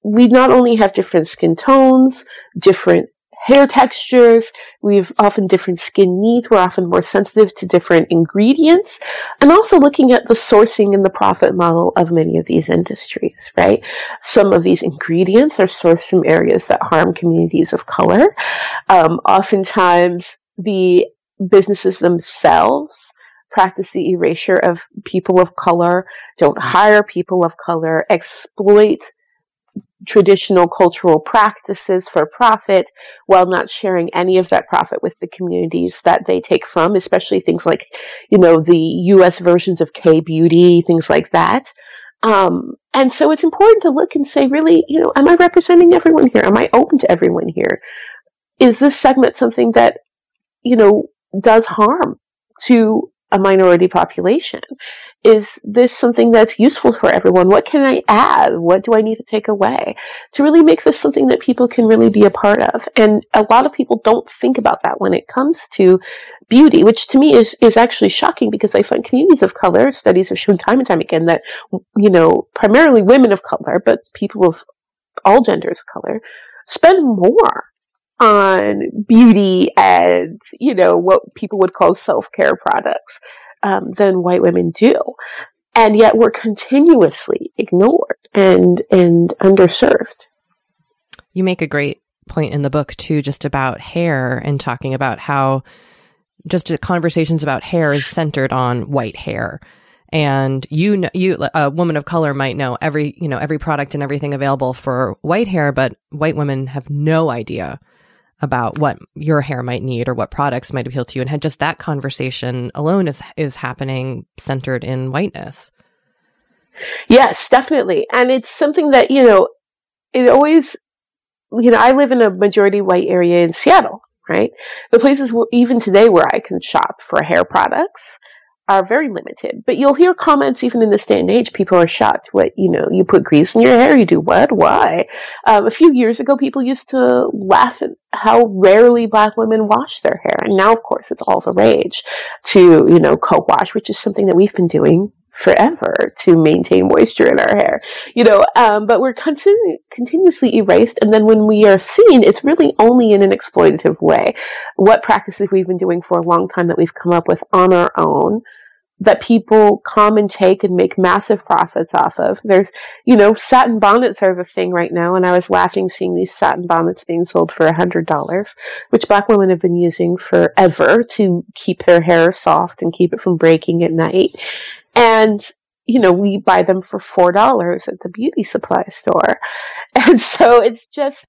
S4: we not only have different skin tones, different hair textures, we've often different skin needs, we're often more sensitive to different ingredients, and also looking at the sourcing and the profit model of many of these industries, right? Some of these ingredients are sourced from areas that harm communities of color. Um, oftentimes, the businesses themselves practice the erasure of people of color, don't hire people of color, exploit traditional cultural practices for profit while not sharing any of that profit with the communities that they take from, especially things like, you know, the US versions of K beauty, things like that. Um, and so it's important to look and say, really, you know, am I representing everyone here? Am I open to everyone here? Is this segment something that, you know, does harm to a minority population? Is this something that's useful for everyone? What can I add? What do I need to take away to really make this something that people can really be a part of? And a lot of people don't think about that when it comes to beauty, which to me is, is actually shocking because I find communities of color, studies have shown time and time again that, you know, primarily women of color, but people of all genders of color spend more on beauty and, you know, what people would call self-care products um, than white women do. And yet we're continuously ignored and, and underserved.
S5: You make a great point in the book too, just about hair and talking about how just conversations about hair is centered on white hair and you know, you a woman of color might know every you know every product and everything available for white hair but white women have no idea about what your hair might need or what products might appeal to you and had just that conversation alone is is happening centered in whiteness.
S4: Yes definitely. And it's something that you know it always you know i live in a majority white area in seattle right? The places where even today where i can shop for hair products are very limited. But you'll hear comments even in this day and age. People are shocked. What you know, you put grease in your hair. You do what? Why? Um, a few years ago, people used to laugh at how rarely black women wash their hair, and now, of course, it's all the rage to you know co-wash, which is something that we've been doing forever to maintain moisture in our hair, you know, um, but we're continu- continuously erased. And then when we are seen, it's really only in an exploitative way. What practices we've been doing for a long time that we've come up with on our own that people come and take and make massive profits off of. There's, you know, satin bonnets are the thing right now, and I was laughing seeing these satin bonnets being sold for a hundred dollars, which black women have been using forever to keep their hair soft and keep it from breaking at night. And you know, we buy them for four dollars at the beauty supply store. And so it's just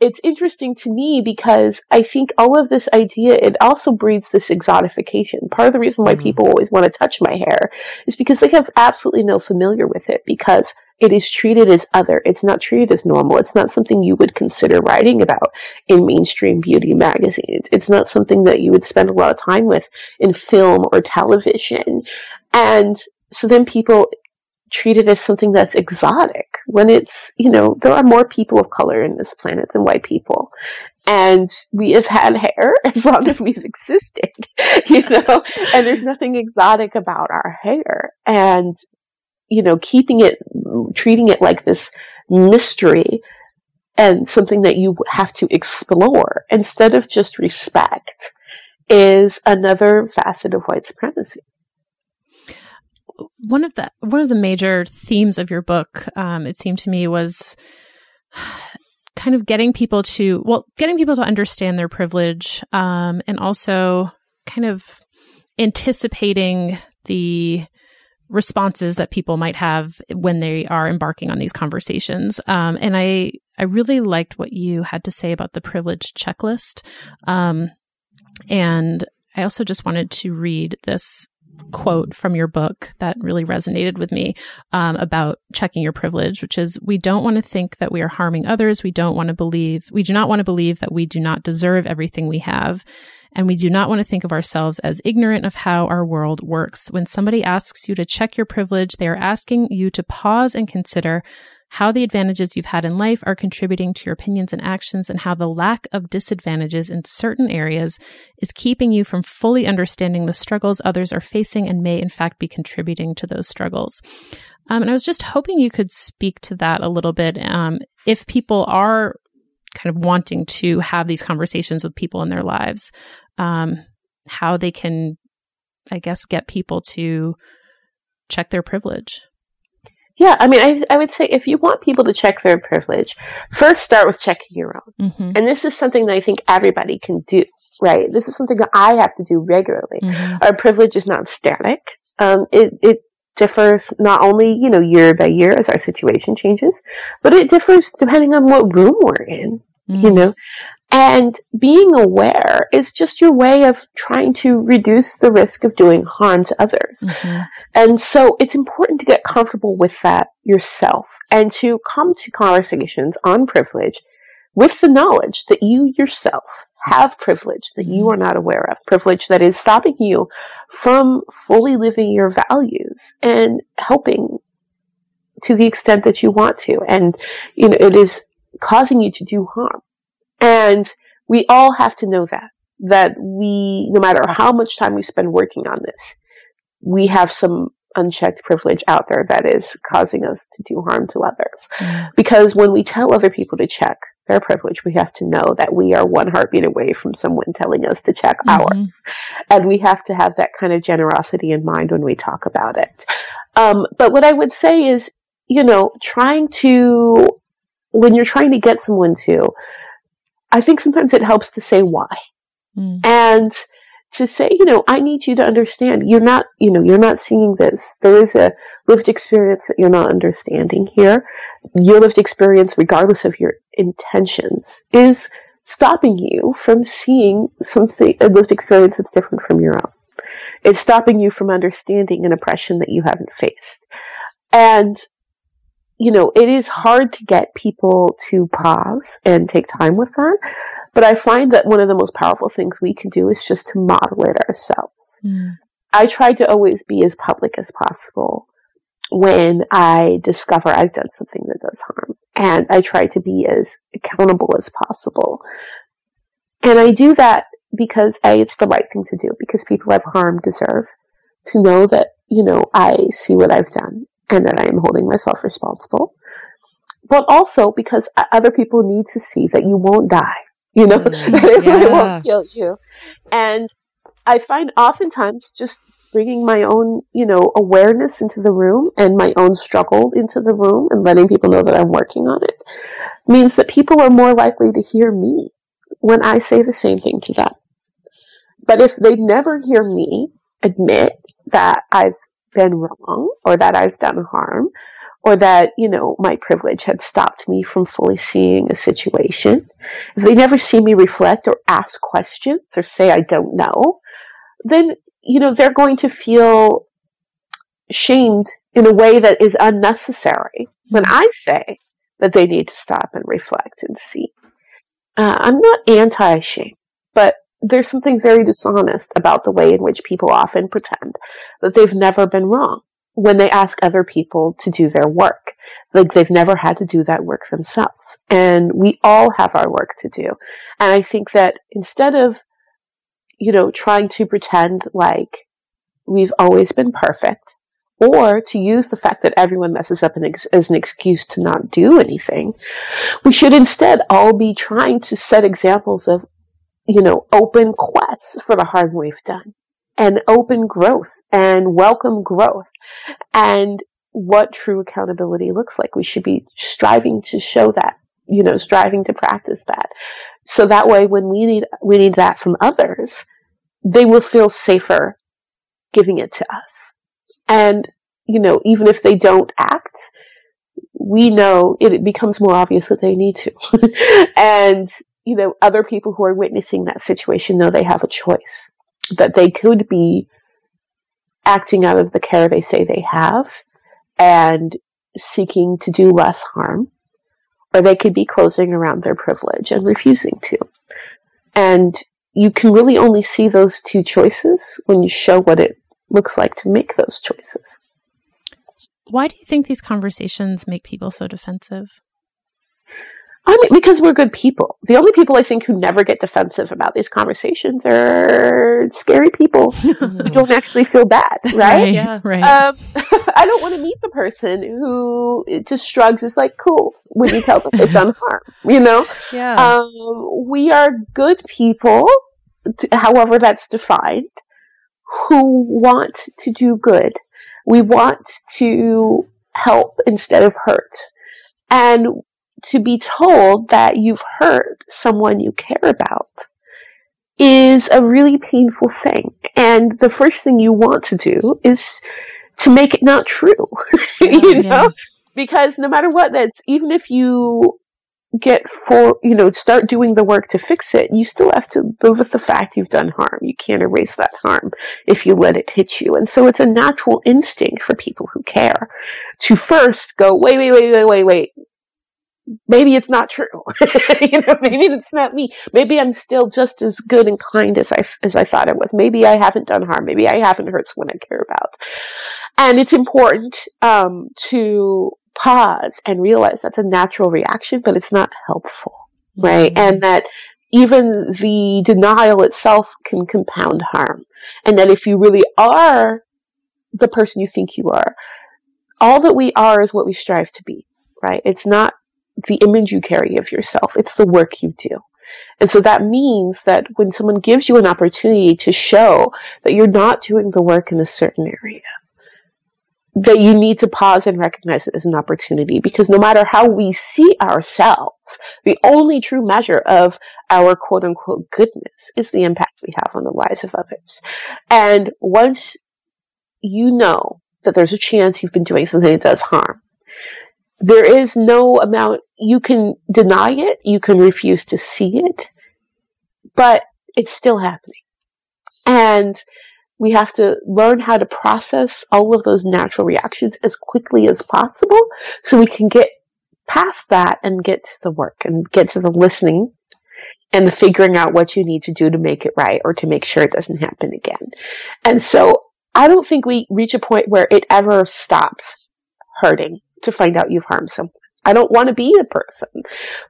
S4: it's interesting to me because I think all of this idea, it also breeds this exotification. Part of the reason why mm-hmm. people always want to touch my hair is because they have absolutely no familiar with it because it is treated as other. It's not treated as normal. It's not something you would consider writing about in mainstream beauty magazines. It's not something that you would spend a lot of time with in film or television. And so then people treat it as something that's exotic when it's, you know, there are more people of color in this planet than white people. And we have had hair as long as we've existed, you know, and there's nothing exotic about our hair. And, you know, keeping it, treating it like this mystery and something that you have to explore instead of just respect is another facet of white supremacy
S1: one of the one of the major themes of your book, um, it seemed to me, was kind of getting people to well, getting people to understand their privilege, um, and also kind of anticipating the responses that people might have when they are embarking on these conversations. Um, and I I really liked what you had to say about the privilege checklist. Um, and I also just wanted to read this quote from your book that really resonated with me um, about checking your privilege, which is we don't want to think that we are harming others. We don't want to believe, we do not want to believe that we do not deserve everything we have. And we do not want to think of ourselves as ignorant of how our world works. When somebody asks you to check your privilege, they are asking you to pause and consider how the advantages you've had in life are contributing to your opinions and actions, and how the lack of disadvantages in certain areas is keeping you from fully understanding the struggles others are facing and may, in fact, be contributing to those struggles. Um, and I was just hoping you could speak to that a little bit. Um, if people are kind of wanting to have these conversations with people in their lives, um, how they can, I guess, get people to check their privilege.
S4: Yeah, I mean, I, I would say if you want people to check their privilege, first start with checking your own. Mm-hmm. And this is something that I think everybody can do, right? This is something that I have to do regularly. Mm-hmm. Our privilege is not static. Um, it, it differs not only, you know, year by year as our situation changes, but it differs depending on what room we're in, mm-hmm. you know? And being aware is just your way of trying to reduce the risk of doing harm to others. Mm-hmm. And so it's important to get comfortable with that yourself and to come to conversations on privilege with the knowledge that you yourself have privilege that you mm-hmm. are not aware of, privilege that is stopping you from fully living your values and helping to the extent that you want to. And, you know, it is causing you to do harm. And we all have to know that, that we, no matter how much time we spend working on this, we have some unchecked privilege out there that is causing us to do harm to others. Mm. Because when we tell other people to check their privilege, we have to know that we are one heartbeat away from someone telling us to check mm-hmm. ours. And we have to have that kind of generosity in mind when we talk about it. Um, but what I would say is, you know, trying to, when you're trying to get someone to, I think sometimes it helps to say why. Mm. And to say, you know, I need you to understand you're not, you know, you're not seeing this. There is a lived experience that you're not understanding here. Your lived experience, regardless of your intentions, is stopping you from seeing something, a lived experience that's different from your own. It's stopping you from understanding an oppression that you haven't faced. And, you know, it is hard to get people to pause and take time with that. But I find that one of the most powerful things we can do is just to model it ourselves. Mm. I try to always be as public as possible when I discover I've done something that does harm. And I try to be as accountable as possible. And I do that because A, it's the right thing to do, because people I've harmed deserve to know that, you know, I see what I've done and that I am holding myself responsible. But also because other people need to see that you won't die you know, mm, yeah. it won't kill you. And I find oftentimes just bringing my own, you know, awareness into the room and my own struggle into the room and letting people know that I'm working on it means that people are more likely to hear me when I say the same thing to them. But if they never hear me admit that I've been wrong or that I've done harm, or that, you know, my privilege had stopped me from fully seeing a situation, if they never see me reflect or ask questions or say I don't know, then, you know, they're going to feel shamed in a way that is unnecessary when I say that they need to stop and reflect and see. Uh, I'm not anti-shame, but there's something very dishonest about the way in which people often pretend that they've never been wrong when they ask other people to do their work. Like they've never had to do that work themselves. And we all have our work to do. And I think that instead of, you know, trying to pretend like we've always been perfect, or to use the fact that everyone messes up as an excuse to not do anything, we should instead all be trying to set examples of, you know, open quests for the harm we've done and open growth and welcome growth and what true accountability looks like. We should be striving to show that, you know, striving to practice that. So that way when we need, we need that from others, they will feel safer giving it to us. And, you know, even if they don't act, we know it, becomes more obvious that they need to. and, you know, other people who are witnessing that situation know they have a choice that they could be acting out of the care they say they have and seeking to do less harm, or they could be closing around their privilege and refusing to. And you can really only see those two choices when you show what it looks like to make those choices.
S1: Why do you think these conversations make people so defensive?
S4: I mean, because we're good people. The only people I think who never get defensive about these conversations are scary people who don't actually feel bad, right?
S1: right yeah, right. Um,
S4: I don't want to meet the person who just shrugs. It's like, cool, when you tell them they've done harm, you know?
S1: Yeah.
S4: Um, we are good people, however that's defined, who want to do good. We want to help instead of hurt. And to be told that you've hurt someone you care about is a really painful thing. And the first thing you want to do is to make it not true. Yeah, you know? Yeah. Because no matter what, that's even if you get for you know start doing the work to fix it you still have to live with the fact you've done harm you can't erase that harm if you let it hit you and so it's a natural instinct for people who care to first go wait wait wait wait wait wait maybe it's not true. you know, maybe it's not me. Maybe I'm still just as good and kind as I as I thought I was. Maybe I haven't done harm. Maybe I haven't hurt someone I care about. And it's important um, to pause and realize that's a natural reaction, but it's not helpful, right? Mm-hmm. And that even the denial itself can compound harm. And that if you really are the person you think you are, all that we are is what we strive to be, right? It's not the image you carry of yourself. It's the work you do. And so that means that when someone gives you an opportunity to show that you're not doing the work in a certain area, that you need to pause and recognize it as an opportunity because no matter how we see ourselves, the only true measure of our quote unquote goodness is the impact we have on the lives of others. And once you know that there's a chance you've been doing something that does harm, there is no amount, you can deny it, you can refuse to see it, but it's still happening. And we have to learn how to process all of those natural reactions as quickly as possible so we can get past that and get to the work and get to the listening and the figuring out what you need to do to make it right or to make sure it doesn't happen again. And so I don't think we reach a point where it ever stops hurting to find out you've harmed someone. I don't want to be a person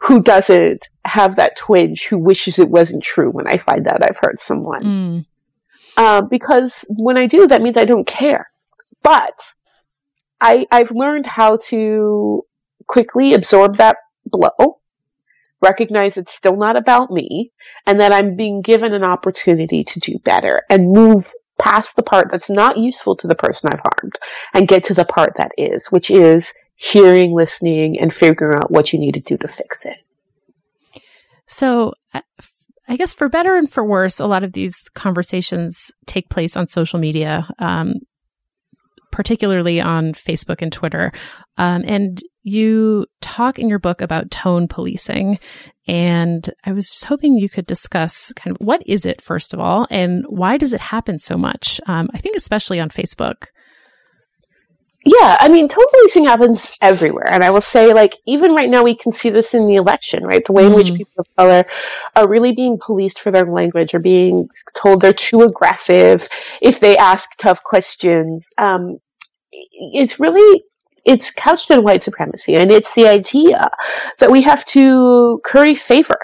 S4: who doesn't have that twinge, who wishes it wasn't true when I find out I've hurt someone. Mm. Uh, because when I do, that means I don't care. But I, I've learned how to quickly absorb that blow, recognize it's still not about me, and that I'm being given an opportunity to do better and move past the part that's not useful to the person I've harmed and get to the part that is, which is hearing, listening, and figuring out what you need to do to fix it.
S1: So, uh, I guess for better and for worse, a lot of these conversations take place on social media, um, particularly on Facebook and Twitter. Um, and you talk in your book about tone policing. And I was just hoping you could discuss kind of what is it, first of all, and why does it happen so much? Um, I think especially on Facebook.
S4: Yeah, I mean, tone policing happens everywhere. And I will say, like, even right now, we can see this in the election, right? The way in mm. which people of color are really being policed for their language or being told they're too aggressive if they ask tough questions. Um, it's really it's couched in white supremacy, and it's the idea that we have to curry favor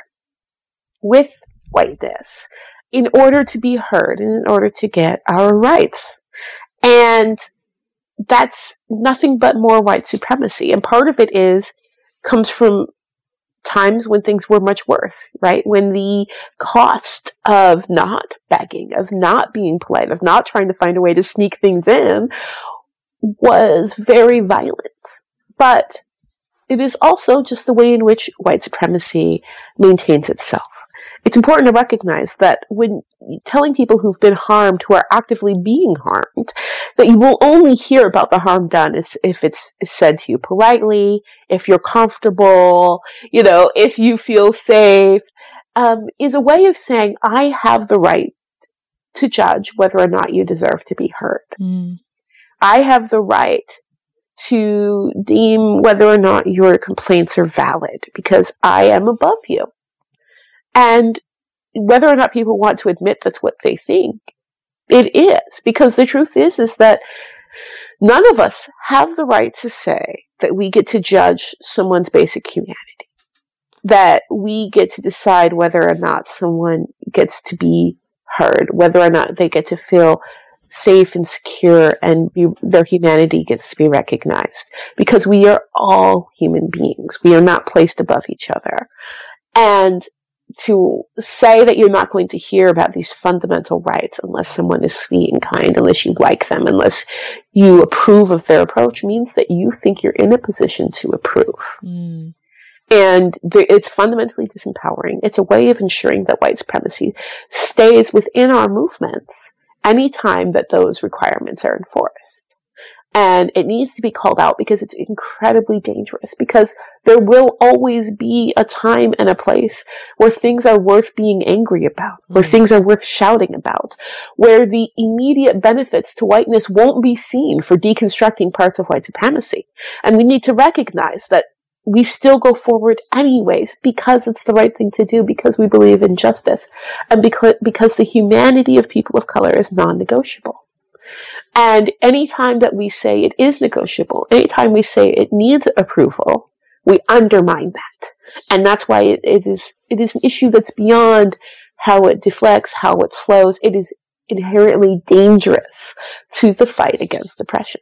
S4: with whiteness in order to be heard and in order to get our rights. And that's nothing but more white supremacy. And part of it is, comes from times when things were much worse, right? When the cost of not begging, of not being polite, of not trying to find a way to sneak things in was very violent. But it is also just the way in which white supremacy maintains itself. It's important to recognize that when telling people who've been harmed, who are actively being harmed, that you will only hear about the harm done if it's said to you politely, if you're comfortable, you know, if you feel safe, um, is a way of saying, I have the right to judge whether or not you deserve to be hurt. Mm. I have the right to deem whether or not your complaints are valid because I am above you. And whether or not people want to admit that's what they think, it is. Because the truth is, is that none of us have the right to say that we get to judge someone's basic humanity. That we get to decide whether or not someone gets to be heard, whether or not they get to feel safe and secure and be, their humanity gets to be recognized because we are all human beings. We are not placed above each other. And to say that you're not going to hear about these fundamental rights unless someone is sweet and kind, unless you like them, unless you approve of their approach means that you think you're in a position to approve. Mm. And it's fundamentally disempowering. It's a way of ensuring that white supremacy stays within our movements anytime that those requirements are enforced. And it needs to be called out because it's incredibly dangerous because there will always be a time and a place where things are worth being angry about, where mm. things are worth shouting about, where the immediate benefits to whiteness won't be seen for deconstructing parts of white supremacy. And we need to recognize that we still go forward anyways because it's the right thing to do because we believe in justice and because because the humanity of people of color is non-negotiable. And anytime that we say it is negotiable, anytime we say it needs approval, we undermine that. And that's why it, it is it is an issue that's beyond how it deflects, how it slows. It is inherently dangerous to the fight against oppression.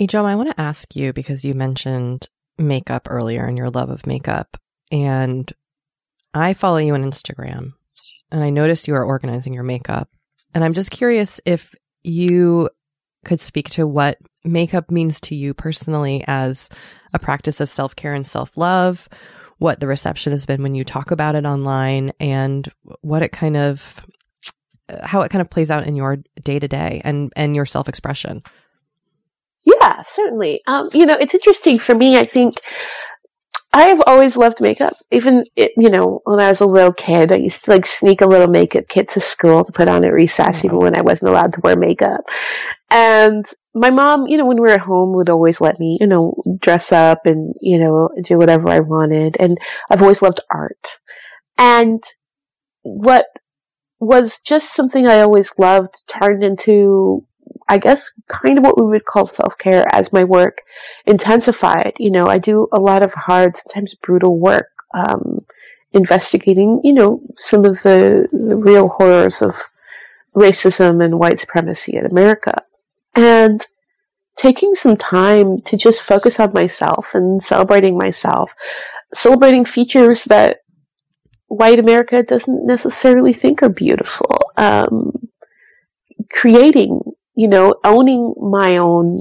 S5: Ijeoma, I want to ask you because you mentioned makeup earlier and your love of makeup. And I follow you on Instagram and I noticed you are organizing your makeup. And I'm just curious if you could speak to what makeup means to you personally as a practice of self care and self love, what the reception has been when you talk about it online, and what it kind of how it kind of plays out in your day to day and and your self expression.
S4: Yeah, certainly. Um, you know, it's interesting for me. I think I have always loved makeup. Even it, you know, when I was a little kid, I used to like sneak a little makeup kit to school to put on at recess, even mm-hmm. when I wasn't allowed to wear makeup. And my mom, you know, when we were at home, would always let me, you know, dress up and you know do whatever I wanted. And I've always loved art. And what was just something I always loved turned into I guess kind of what we would call self-care as my work intensified. You know, I do a lot of hard, sometimes brutal work, um, investigating, you know, some of the, the real horrors of racism and white supremacy in America. And taking some time to just focus on myself and celebrating myself, celebrating features that white America doesn't necessarily think are beautiful. Um, creating you know, owning my own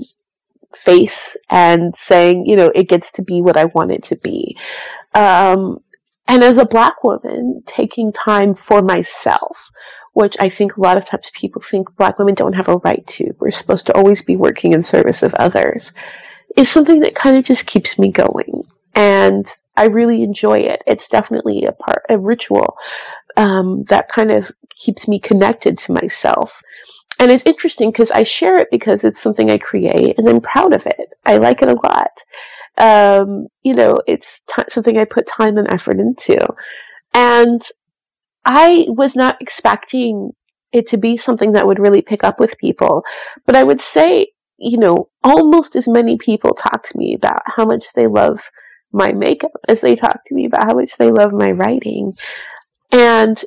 S4: face and saying, you know, it gets to be what I want it to be. Um, and as a black woman, taking time for myself, which I think a lot of times people think black women don't have a right to. We're supposed to always be working in service of others, is something that kind of just keeps me going. And I really enjoy it. It's definitely a part, a ritual, um, that kind of keeps me connected to myself and it's interesting because I share it because it's something I create and I'm proud of it. I like it a lot. Um, you know, it's t- something I put time and effort into. And I was not expecting it to be something that would really pick up with people. But I would say, you know, almost as many people talk to me about how much they love my makeup as they talk to me about how much they love my writing. And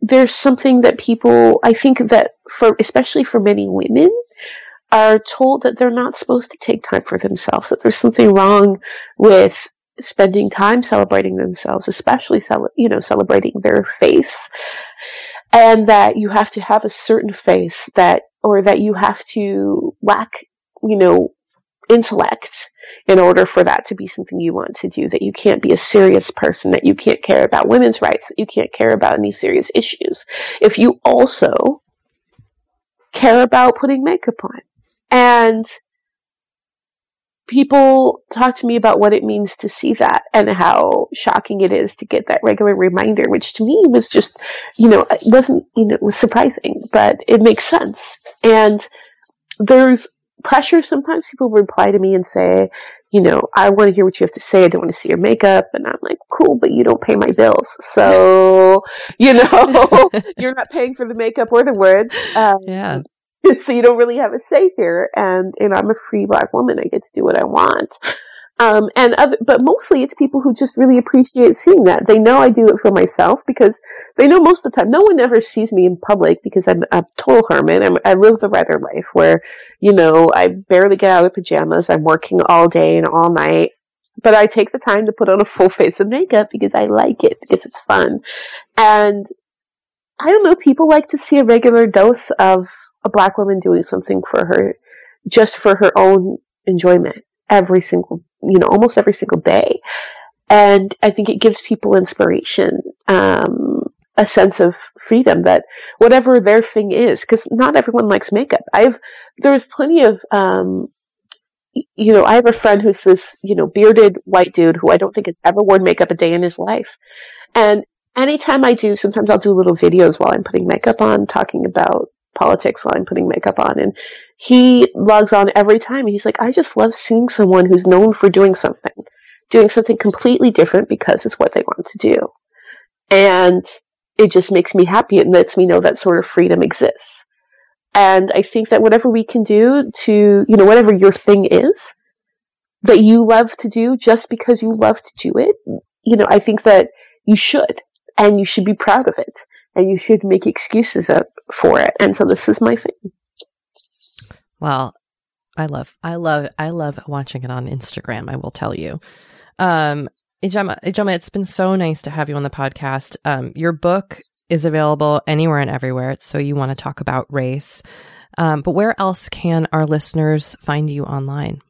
S4: there's something that people, I think that for, especially for many women, are told that they're not supposed to take time for themselves, that there's something wrong with spending time celebrating themselves, especially, you know, celebrating their face. And that you have to have a certain face that, or that you have to lack, you know, intellect in order for that to be something you want to do, that you can't be a serious person, that you can't care about women's rights, that you can't care about any serious issues. If you also care about putting makeup on. And people talk to me about what it means to see that and how shocking it is to get that regular reminder, which to me was just, you know, it wasn't, you know, it was surprising, but it makes sense. And there's pressure. Sometimes people reply to me and say, you know, I want to hear what you have to say. I don't want to see your makeup. And I'm like, cool, but you don't pay my bills. So, you know, you're not paying for the makeup or the words. Um,
S5: yeah.
S4: So you don't really have a say here. And, and I'm a free black woman. I get to do what I want. Um, and other, but mostly it's people who just really appreciate seeing that. They know I do it for myself because they know most of the time no one ever sees me in public because I'm a total hermit. I'm, I live the writer life where, you know, I barely get out of pajamas. I'm working all day and all night. But I take the time to put on a full face of makeup because I like it, because it's fun. And I don't know, people like to see a regular dose of a black woman doing something for her, just for her own enjoyment every single, you know, almost every single day. And I think it gives people inspiration, um, a sense of freedom that whatever their thing is, because not everyone likes makeup. I've, there's plenty of, um, you know, I have a friend who's this, you know, bearded white dude who I don't think has ever worn makeup a day in his life. And anytime I do, sometimes I'll do little videos while I'm putting makeup on talking about politics while I'm putting makeup on. And he logs on every time. He's like, I just love seeing someone who's known for doing something, doing something completely different because it's what they want to do. And it just makes me happy. It lets me know that sort of freedom exists. And I think that whatever we can do to, you know, whatever your thing is that you love to do just because you love to do it, you know, I think that you should and you should be proud of it and you should make excuses up for it. And so this is my thing.
S2: Well, I love, I love, I love watching it on Instagram. I will tell you. Um, Ijeoma, Ijeoma, it's been so nice to have you on the podcast. Um, your book is available anywhere and everywhere. So you want to talk about race. Um, but where else can our listeners find you online?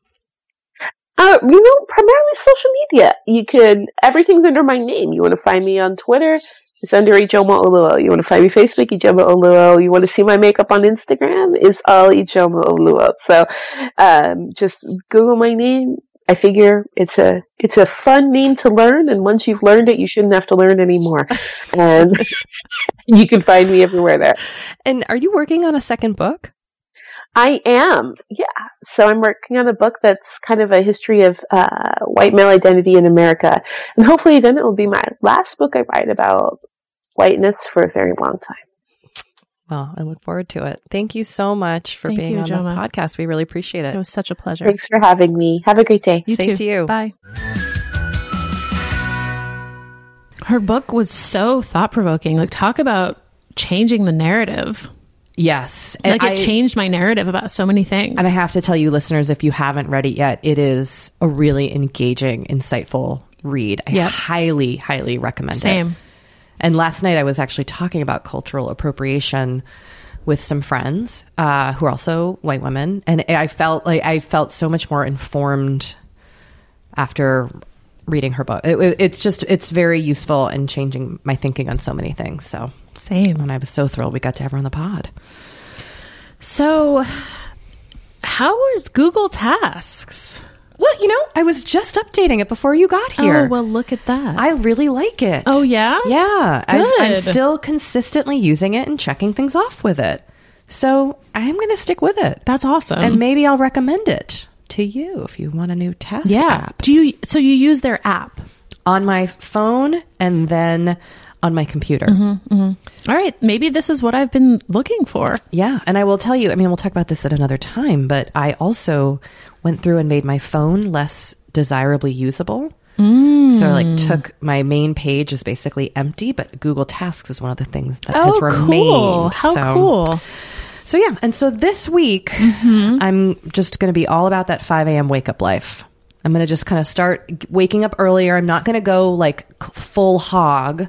S4: Uh, you know, primarily social media. You can, everything's under my name. You want to find me on Twitter, it's under Ijeoma Oluo. You want to find me Facebook, Ijeoma Oluo. You want to see my makeup on Instagram, it's all Ijeoma Oluo. So, um, just Google my name. I figure it's a, it's a fun name to learn. And once you've learned it, you shouldn't have to learn anymore. and you can find me everywhere there.
S2: And are you working on a second book?
S4: I am, yeah. So I'm working on a book that's kind of a history of uh, white male identity in America, and hopefully then it will be my last book I write about whiteness for a very long time.
S2: Well, I look forward to it. Thank you so much for
S1: Thank
S2: being
S1: you, Ijeoma.
S2: the podcast. We really appreciate it.
S1: It was such a pleasure.
S4: Thanks for having me. Have a great day.
S1: You
S2: Same
S1: too.
S2: to you.
S1: Bye. Her book was so thought provoking. Like, talk about changing the narrative.
S2: Yes.
S1: like,
S2: I-
S1: it changed my narrative about so many things.
S2: And I have to tell you, listeners, if you haven't read it yet, it is a really engaging, insightful read. I
S1: Yep.
S2: highly, highly recommend it.
S1: Same.
S2: And last night I was actually talking about cultural appropriation with some friends uh, who are also white women, and I felt like I felt so much more informed after reading her book. It, it- it's just it's very useful in changing my thinking on so many things. So,
S1: Same.
S2: and I was so thrilled we got to have her on the pod.
S1: So, how was Google Tasks?
S2: Well, you know, I was just updating it before you got here.
S1: Oh, well, look at that.
S2: I really like it.
S1: Oh, yeah?
S2: Yeah. I've- I'm still consistently using it and checking things off with it. So I'm going to stick with it.
S1: That's awesome.
S2: and maybe I'll recommend it to you if you want a new task
S1: yeah.
S2: app
S1: Do you? So you use their app?
S2: on my phone and then on my computer.
S1: Mm-hmm. All right. Maybe this is what I've been looking for.
S2: Yeah. And I will tell you, I mean, we'll talk about this at another time, but I also went through and made my phone less desirably usable.
S1: Mm.
S2: So I like took my main page is basically empty, but Google Tasks is one of the things that has
S1: oh,
S2: remained.
S1: cool! How
S2: So-
S1: cool!
S2: So yeah, and so this week
S1: Mm-hmm.
S2: I'm just going to be all about that 5 a.m. wake up life. I'm going to just kind of start waking up earlier. I'm not going to go like full hog.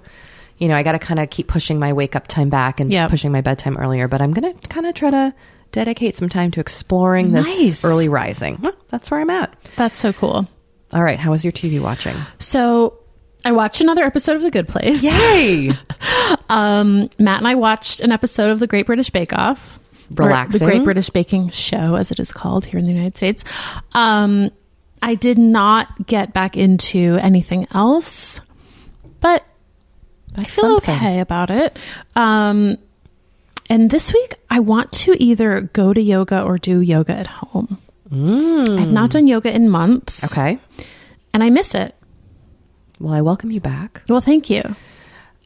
S2: You know, I got to kind of keep pushing my wake up time back and
S1: Yep.
S2: pushing my bedtime earlier. But I'm going to kind of try to dedicate some time to exploring this
S1: Nice.
S2: early rising. Well, that's where I'm at.
S1: That's so cool.
S2: All right, how was your TV watching?
S1: So I watched another episode of The Good Place.
S2: Yay!
S1: Um, Matt and I watched an episode of The Great British Bake Off.
S2: Relaxing.
S1: The Great British Baking Show, as it is called here in the United States. Um, I did not get back into anything else, but I feel
S2: something.
S1: okay about it. Um, and this week, I want to either go to yoga or do yoga at home. I've not done yoga in months.
S2: Mm. Okay.
S1: And I miss it.
S2: Well, I welcome you back.
S1: Well, thank you.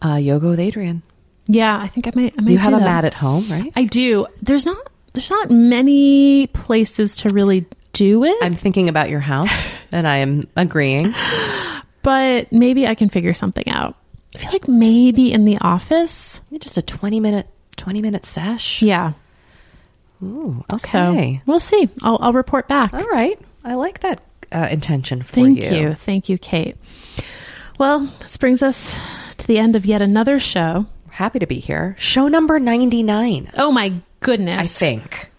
S2: Uh, yoga with Adriene.
S1: Yeah, I think I might. I might
S2: You have a
S1: that.
S2: mat at home, right?
S1: I do. There's not. There's not many places to really do it,
S2: I'm thinking about your house, and I am agreeing.
S1: but maybe I can figure something out. I feel like maybe in the office.
S2: Just a 20 minute 20 minute sesh.
S1: Yeah.
S2: Ooh,
S1: So
S2: okay.
S1: we'll see. I'll, I'll report back.
S2: All right. I like that uh, intention for
S1: Thank
S2: you.
S1: you. Thank you, Kate. Well, this brings us to the end of yet another show.
S2: Happy to be here. Show number 99,
S1: Oh my goodness.
S2: I think.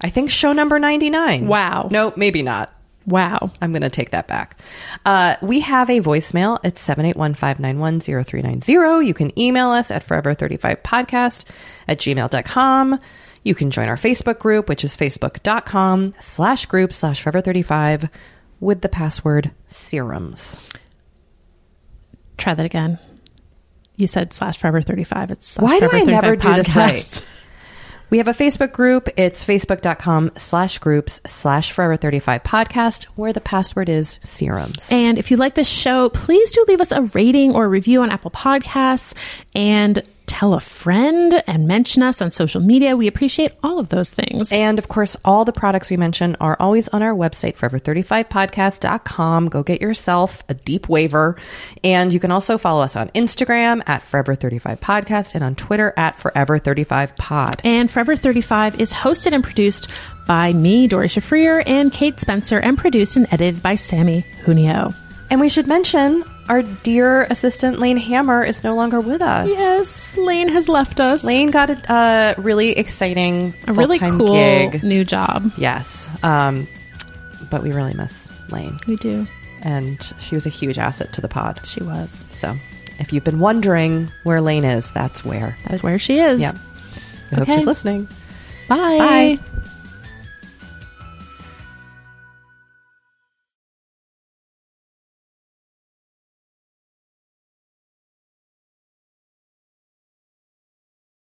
S2: I think show number 99.
S1: Wow.
S2: No, maybe not.
S1: Wow.
S2: I'm going to take that back. Uh, we have a voicemail. It's 781-591-0390. You can email us at forever35podcast at gmail.com. You can join our Facebook group, which is facebook.com slash group slash forever35 with the password serums.
S1: Try that again. You said slash forever 35. It's slash
S2: Why do I never
S1: 35
S2: do this
S1: podcast.
S2: We have a Facebook group. It's facebook.com slash groups slash forever 35 podcast, where the password is serums.
S1: And if you like this show, please do leave us a rating or review on Apple Podcasts and tell a friend and mention us on social media. We appreciate all of those things.
S2: And of course, all the products we mention are always on our website, forever35podcast.com. Go get yourself a deep waiver. And you can also follow us on Instagram at forever35podcast and on Twitter at forever35pod.
S1: And Forever 35 is hosted and produced by me, Doree Shafrir, and Kate Spencer, and produced and edited by Sammy Junio.
S2: And we should mention our dear assistant Lane Hammer is no longer with us.
S1: Yes, Lane has left us.
S2: Lane got a uh, really exciting,
S1: a really cool
S2: gig.
S1: new job.
S2: Yes, um, but we really miss Lane,
S1: We do.
S2: and she was a huge asset to the pod.
S1: She was.
S2: So, if you've been wondering where Lane is, that's where.
S1: That's where she is.
S2: Yep. Hope
S1: Okay.
S2: she's listening.
S1: Bye.
S2: Bye.